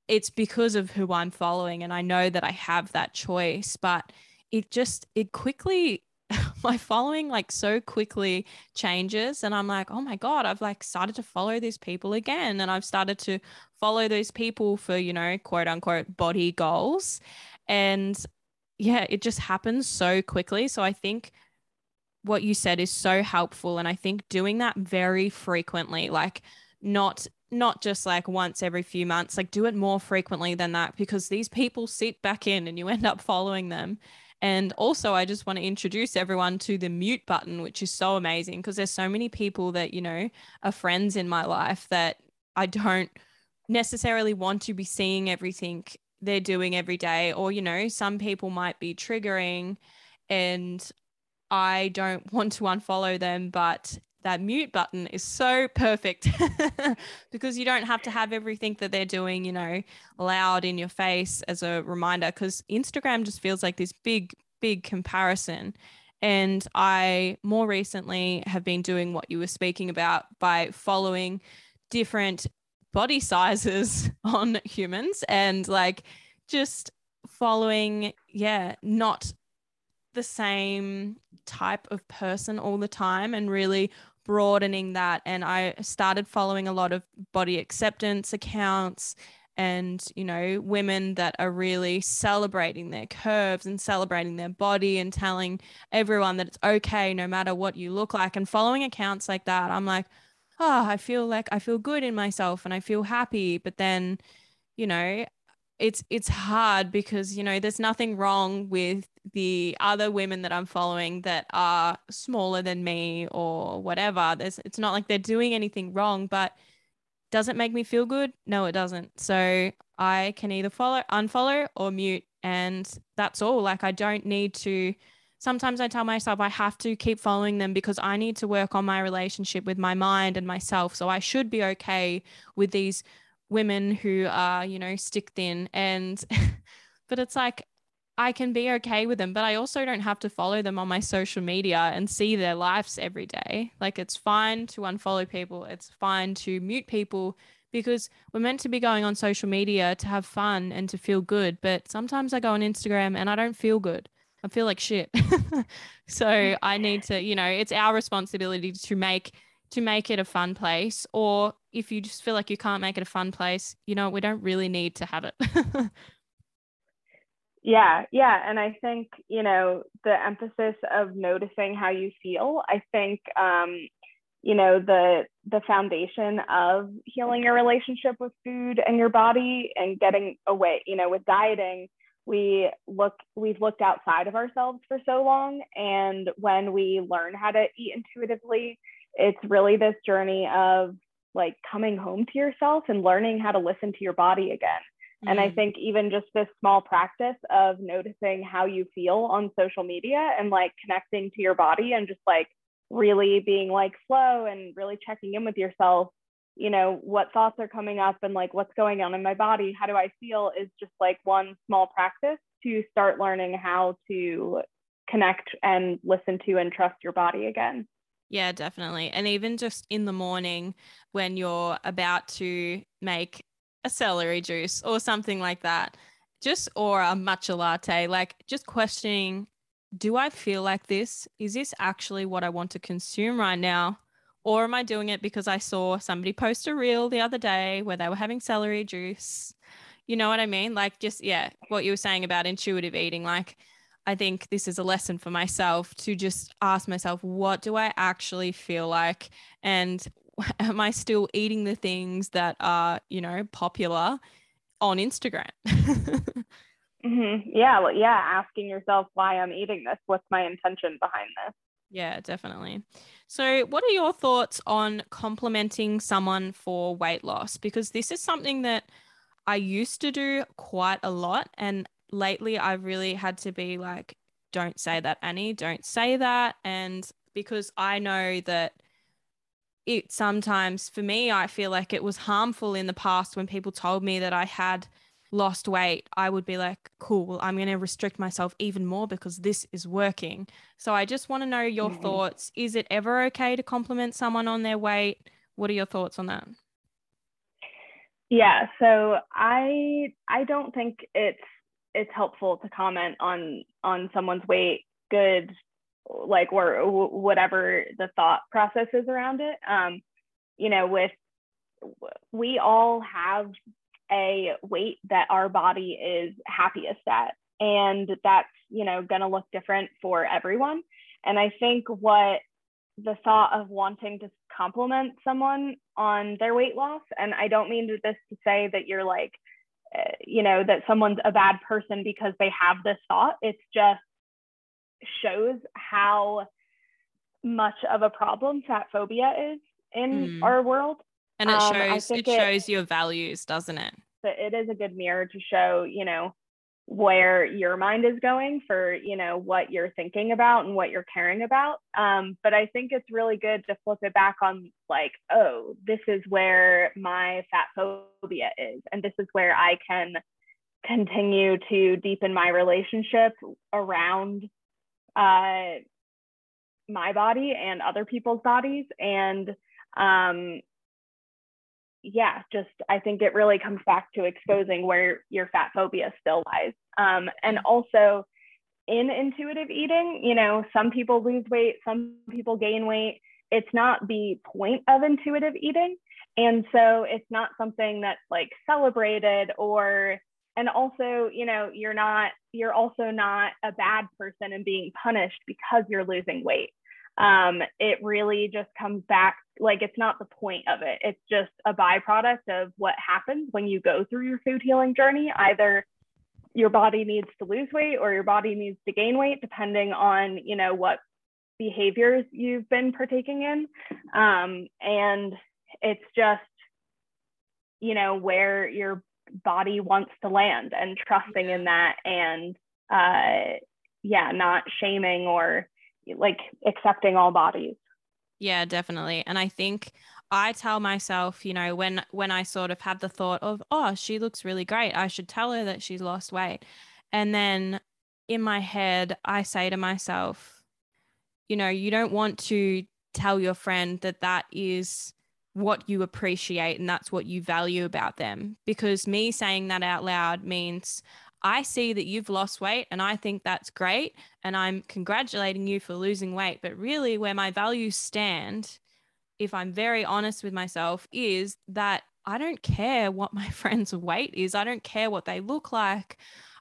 it's because of who I'm following and I know that I have that choice, but it just it quickly my following like so quickly changes and i'm like oh my god i've like started to follow these people again. And i've started to follow those people for you know quote unquote body goals. And yeah it just happens so quickly. So i think what you said is so helpful. And i think doing that very frequently like not not just like once every few months like do it more frequently than that because these people sit back in and you end up following them and also, I just want to introduce everyone to the mute button, which is so amazing because there's so many people that, you know, are friends in my life that I don't necessarily want to be seeing everything they're doing every day. Or, you know, some people might be triggering and I don't want to unfollow them, but that mute button is so perfect because you don't have to have everything that they're doing, you know, loud in your face as a reminder. Because Instagram just feels like this big, big comparison. And I more recently have been doing what you were speaking about by following different body sizes on humans and like just following, yeah, not the same type of person all the time and really broadening that and I started following a lot of body acceptance accounts and you know women that are really celebrating their curves and celebrating their body and telling everyone that it's okay no matter what you look like. And following accounts like that I'm like oh I feel like I feel good in myself and I feel happy. But then you know it's it's hard because you know there's nothing wrong with the other women that I'm following that are smaller than me or whatever. There's it's not like they're doing anything wrong, but does it make me feel good? No, it doesn't. So I can either follow, unfollow, or mute, and that's all. Like I don't need to. Sometimes I tell myself I have to keep following them because I need to work on my relationship with my mind and myself. So I should be okay with these women who are, you know, stick thin. And, but it's like, I can be okay with them, but I also don't have to follow them on my social media and see their lives every day. Like, it's fine to unfollow people, it's fine to mute people because we're meant to be going on social media to have fun and to feel good. But sometimes I go on Instagram and I don't feel good. I feel like shit. so I need to, you know, it's our responsibility to make to make it a fun place or if you just feel like you can't make it a fun place you know we don't really need to have it. Yeah yeah and i think you know the emphasis of noticing how you feel i think um you know the the foundation of healing your relationship with food and your body and getting away you know with dieting we look we've looked outside of ourselves for so long and when we learn how to eat intuitively it's really this journey of like coming home to yourself and learning how to listen to your body again. Mm-hmm. And I mm. think even just this small practice of noticing how you feel on social media and like connecting to your body and just like really being like slow and really checking in with yourself, you know, what thoughts are coming up and like what's going on in my body, how do I feel is just like one small practice to start learning how to connect and listen to and trust your body again. Yeah, definitely. And even just in the morning when you're about to make a celery juice or something like that, just or a matcha latte, like just questioning do I feel like this? Is this actually what I want to consume right now? Or am I doing it because I saw somebody post a reel the other day where they were having celery juice? You know what I mean? Like, just, yeah, what you were saying about intuitive eating. Like, I think this is a lesson for myself to just ask myself, what do I actually feel like? And am I still eating the things that are, you know, popular on Instagram? mm-hmm. Yeah. Well, yeah. Asking yourself why I'm eating this. What's my intention behind this? Yeah, definitely. So, what are your thoughts on complimenting someone for weight loss? Because this is something that I used to do quite a lot. And lately I've really had to be like, don't say that, Annie, don't say that. And because I know that it sometimes, for me, I feel like it was harmful in the past when people told me that I had lost weight, I would be like, cool, well, I'm going to restrict myself even more because this is working. So I just want to know your mm-hmm. thoughts. Is it ever okay to compliment someone on their weight? What are your thoughts on that? Yeah, so I I don't think it's it's helpful to comment on on someone's weight, good, like or whatever the thought process is around it. Um, you know, with we all have a weight that our body is happiest at, and that's you know going to look different for everyone. And I think what the thought of wanting to compliment someone on their weight loss, and I don't mean this to say that you're like you know that someone's a bad person because they have this thought. It's just shows how much of a problem fat phobia is in mm. our world. And it um, shows um, it shows your values doesn't it? It is a good mirror to show you know where your mind is going for you know what you're thinking about and what you're caring about. Um, but i think it's really good to flip it back on like oh this is where my fat phobia is and this is where i can continue to deepen my relationship around uh, my body and other people's bodies. And um, yeah, just I think it really comes back to exposing where your fat phobia still lies. Um, and also in intuitive eating, you know, some people lose weight, some people gain weight. It's not the point of intuitive eating. And so it's not something that's like celebrated or, and also, you know, you're not, you're also not a bad person and being punished because you're losing weight um, it really just comes back like it's not the point of it. It's just a byproduct of what happens when you go through your food healing journey. Either your body needs to lose weight or your body needs to gain weight, depending on you know what behaviors you've been partaking in. Um, and it's just you know where your body wants to land and trusting in that and uh, yeah, not shaming or like accepting all bodies yeah definitely and i think i tell myself you know when when i sort of have the thought of oh she looks really great i should tell her that she's lost weight and then in my head i say to myself you know you don't want to tell your friend that that is what you appreciate and that's what you value about them because me saying that out loud means I see that you've lost weight and I think that's great. And I'm congratulating you for losing weight. But really, where my values stand, if I'm very honest with myself, is that I don't care what my friend's weight is. I don't care what they look like.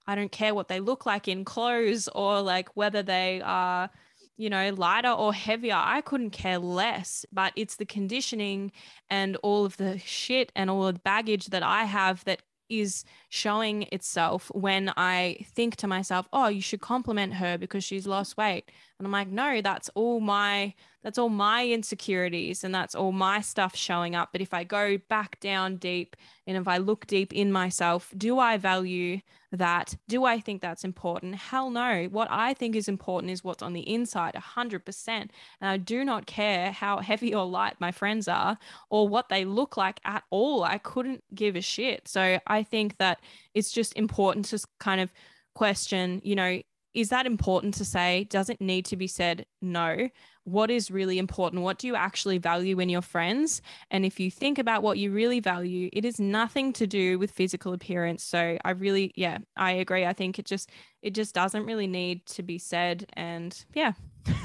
I don't care what they look like in clothes or like whether they are, you know, lighter or heavier. I couldn't care less. But it's the conditioning and all of the shit and all the baggage that I have that is showing itself when I think to myself, oh, you should compliment her because she's lost weight. And I'm like, no, that's all my that's all my insecurities and that's all my stuff showing up. But if I go back down deep and if I look deep in myself, do I value that? Do I think that's important? Hell no. What I think is important is what's on the inside, 100%. And I do not care how heavy or light my friends are or what they look like at all. I couldn't give a shit. So I think that it's just important to kind of question, you know, is that important to say? Does it need to be said? No. What is really important? What do you actually value in your friends? And if you think about what you really value, it is nothing to do with physical appearance. So I really, yeah, I agree. I think it just, it just doesn't really need to be said. And yeah.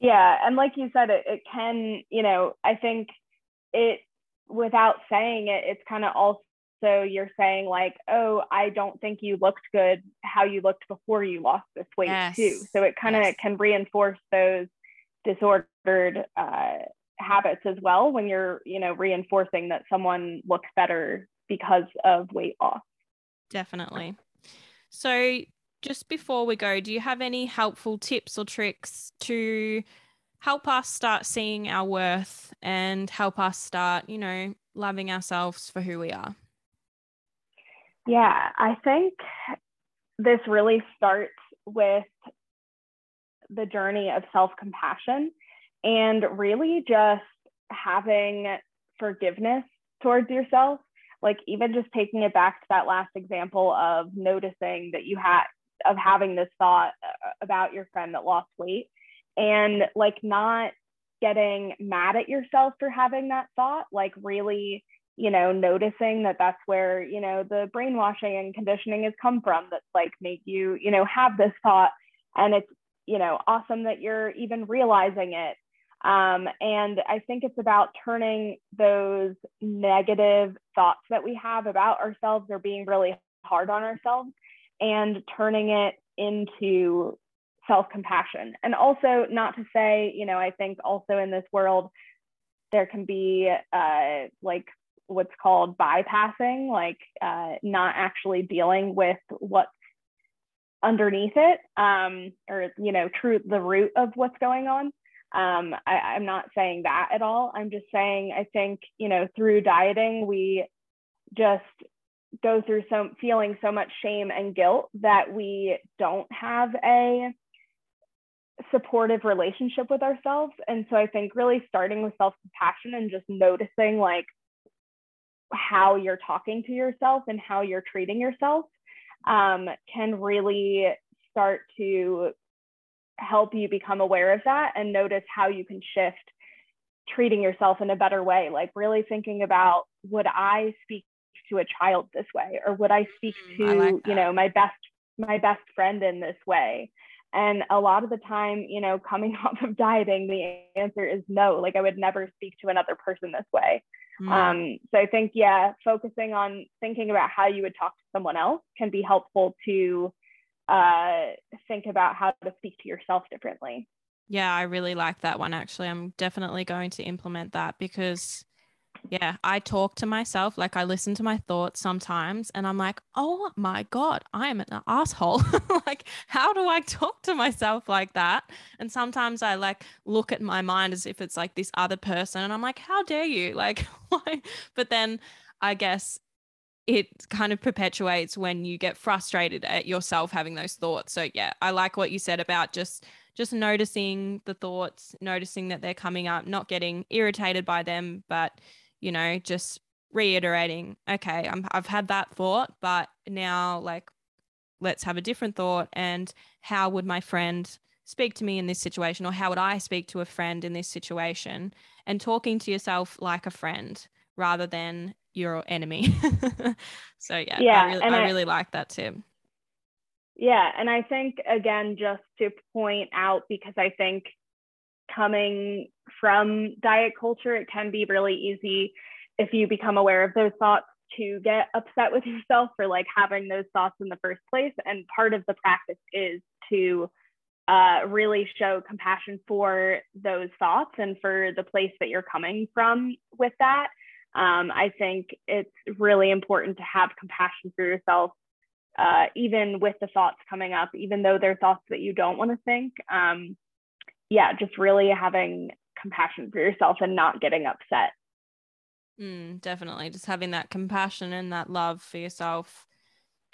yeah. And like you said, it, it can, you know, I think it, without saying it, it's kind of also so you're saying like, oh, I don't think you looked good how you looked before you lost this weight yes. too. So it kind of yes. can reinforce those disordered uh, habits as well when you're, you know, reinforcing that someone looks better because of weight loss. Definitely. So just before we go, do you have any helpful tips or tricks to help us start seeing our worth and help us start, you know, loving ourselves for who we are? Yeah, I think this really starts with the journey of self compassion and really just having forgiveness towards yourself. Like, even just taking it back to that last example of noticing that you had, of having this thought uh, about your friend that lost weight and like not getting mad at yourself for having that thought, like really you know, noticing that that's where, you know, the brainwashing and conditioning has come from that's like make you, you know, have this thought. And it's, you know, awesome that you're even realizing it. Um, and I think it's about turning those negative thoughts that we have about ourselves or being really hard on ourselves and turning it into self compassion. And also, not to say, you know, I think also in this world, there can be uh, like what's called bypassing, like uh, not actually dealing with what's underneath it, um, or you know, true the root of what's going on. Um, I, I'm not saying that at all. I'm just saying I think you know through dieting we just go through so feeling so much shame and guilt that we don't have a supportive relationship with ourselves. And so I think really starting with self compassion and just noticing like how you're talking to yourself and how you're treating yourself um, can really start to help you become aware of that and notice how you can shift treating yourself in a better way. Like really thinking about would I speak to a child this way or would I speak mm, to, like you know, my best my best friend in this way? And a lot of the time, you know, coming off of dieting, the answer is no. Like I would never speak to another person this way. Mm. Um, so I think, yeah, focusing on thinking about how you would talk to someone else can be helpful to uh, think about how to speak to yourself differently. Yeah, I really like that one. Actually, I'm definitely going to implement that because yeah, I talk to myself, like I listen to my thoughts sometimes, and I'm like, oh my God, I am an asshole. like, how do I talk to myself like that? And sometimes I like look at my mind as if it's like this other person, and I'm like, how dare you? Like, why? But then I guess it kind of perpetuates when you get frustrated at yourself having those thoughts. So, yeah, I like what you said about just just noticing the thoughts, noticing that they're coming up, not getting irritated by them, but you know, just reiterating, okay, I'm, I've had that thought, but now like, let's have a different thought. And how would my friend speak to me in this situation? Or how would I speak to a friend in this situation? And talking to yourself like a friend rather than your enemy. so yeah, yeah I, really, I, I really like that too. Yeah. And I think, again, just to point out, because I think coming from diet culture, it can be really easy if you become aware of those thoughts to get upset with yourself for like having those thoughts in the first place. And part of the practice is to uh, really show compassion for those thoughts and for the place that you're coming from with that. Um, I think it's really important to have compassion for yourself, uh, even with the thoughts coming up, even though they're thoughts that you don't want to think. Um, yeah, just really having compassion for yourself and not getting upset. Mm, definitely. Just having that compassion and that love for yourself.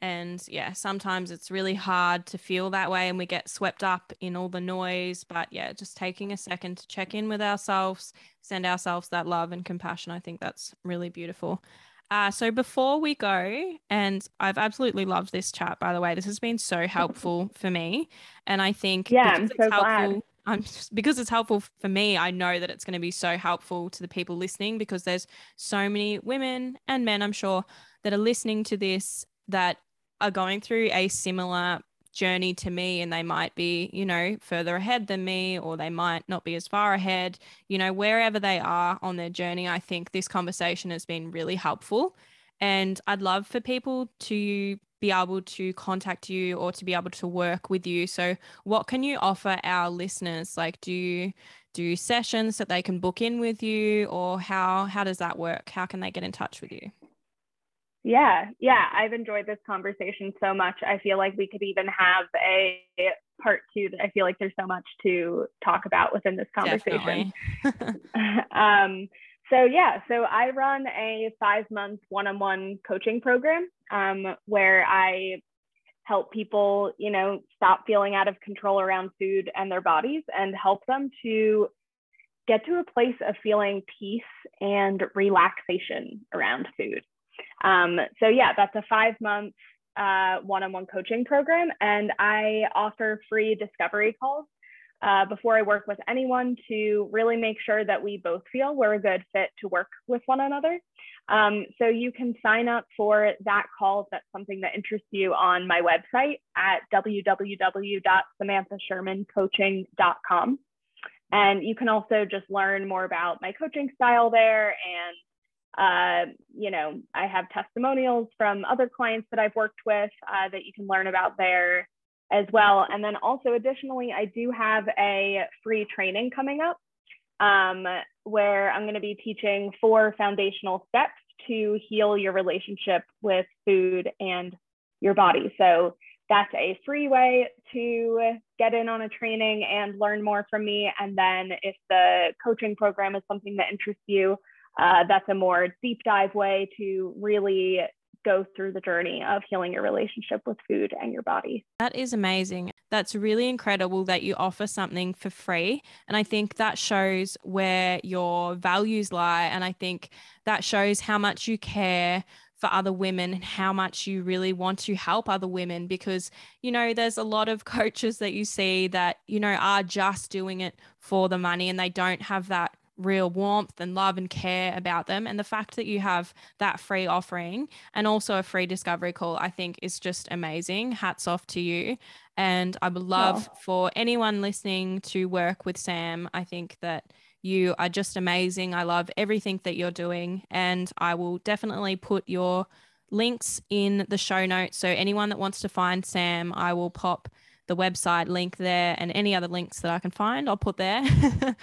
And yeah, sometimes it's really hard to feel that way and we get swept up in all the noise. But yeah, just taking a second to check in with ourselves, send ourselves that love and compassion. I think that's really beautiful. Uh, so before we go, and I've absolutely loved this chat, by the way, this has been so helpful for me. And I think yeah, I'm so helpful, glad. I'm just, because it's helpful for me, I know that it's going to be so helpful to the people listening because there's so many women and men, I'm sure, that are listening to this that are going through a similar journey to me and they might be, you know, further ahead than me or they might not be as far ahead, you know, wherever they are on their journey, I think this conversation has been really helpful. And I'd love for people to be able to contact you or to be able to work with you. So, what can you offer our listeners? Like, do you do sessions that they can book in with you, or how how does that work? How can they get in touch with you? Yeah, yeah, I've enjoyed this conversation so much. I feel like we could even have a part two. That I feel like there's so much to talk about within this conversation. um, so yeah, so I run a five month one on one coaching program um, where I help people, you know, stop feeling out of control around food and their bodies and help them to get to a place of feeling peace and relaxation around food. Um, so yeah, that's a five month uh, one-on-one coaching program, and I offer free discovery calls uh, before I work with anyone to really make sure that we both feel we're a good fit to work with one another. Um, so you can sign up for that call if that's something that interests you on my website at www.samanthashermancoaching.com. And you can also just learn more about my coaching style there. And, uh, you know, I have testimonials from other clients that I've worked with uh, that you can learn about there as well. And then also, additionally, I do have a free training coming up um, where I'm going to be teaching four foundational steps to heal your relationship with food and your body. So that's a free way to get in on a training and learn more from me. And then if the coaching program is something that interests you, uh, that's a more deep dive way to really go through the journey of healing your relationship with food and your body. That is amazing. That's really incredible that you offer something for free. And I think that shows where your values lie. And I think that shows how much you care for other women and how much you really want to help other women because you know there's a lot of coaches that you see that you know are just doing it for the money and they don't have that real warmth and love and care about them. And the fact that you have that free offering and also a free discovery call, I think is just amazing. Hats off to you. And I would love oh. for anyone listening to work with Sam. I think that you are just amazing. I love everything that you're doing. And I will definitely put your links in the show notes. So anyone that wants to find Sam, I will pop the website link there and any other links that I can find, I'll put there.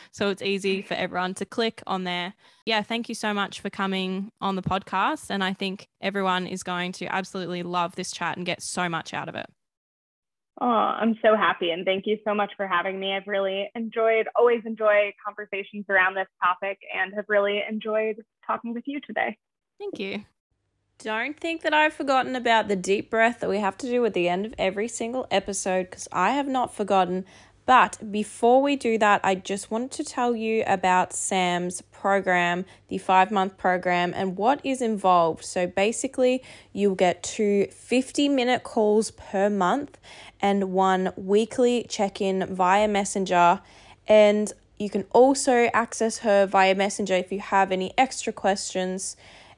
so it's easy for everyone to click on there. Yeah, thank you so much for coming on the podcast. And I think everyone is going to absolutely love this chat and get so much out of it. Oh, I'm so happy. And thank you so much for having me. I've really enjoyed, always enjoy conversations around this topic and have really enjoyed talking with you today. Thank you. Don't think that I've forgotten about the deep breath that we have to do at the end of every single episode because I have not forgotten. But before we do that, I just wanted to tell you about Sam's program, the five month program, and what is involved. So basically, you'll get two 50 minute calls per month and one weekly check in via Messenger. And you can also access her via Messenger if you have any extra questions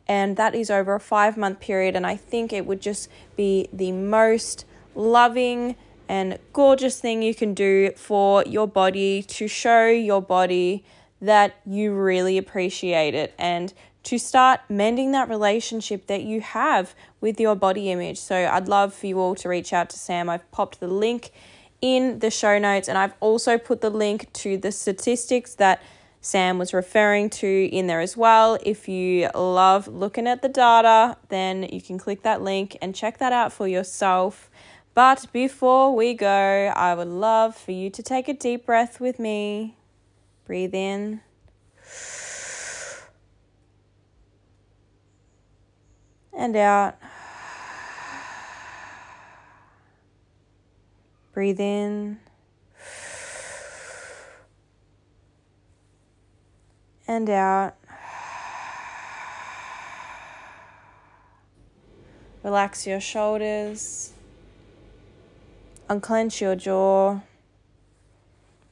and that is over a five month period. And I think it would just be the most loving and gorgeous thing you can do for your body to show your body that you really appreciate it and to start mending that relationship that you have with your body image. So I'd love for you all to reach out to Sam. I've popped the link in the show notes and I've also put the link to the statistics that Sam was referring to in there as well. If you love looking at the data, then you can click that link and check that out for yourself. But before we go, I would love for you to take a deep breath with me. Breathe in. And out. Breathe in. And out. Relax your shoulders. Unclench your jaw.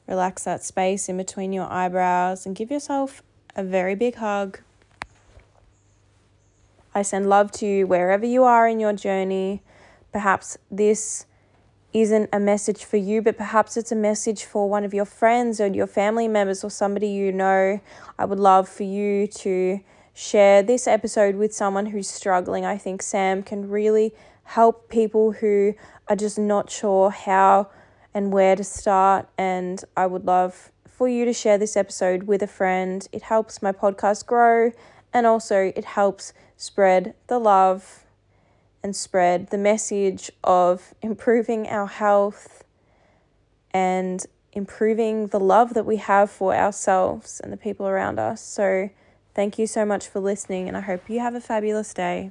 Relax that space in between your eyebrows and give yourself a very big hug. I send love to you wherever you are in your journey. Perhaps this isn't a message for you, but perhaps it's a message for one of your friends or your family members or somebody you know. I would love for you to share this episode with someone who's struggling. I think Sam can really help people who are just not sure how and where to start. And I would love for you to share this episode with a friend. It helps my podcast grow and also it helps spread the love and spread the message of improving our health and improving the love that we have for ourselves and the people around us. So, thank you so much for listening, and I hope you have a fabulous day.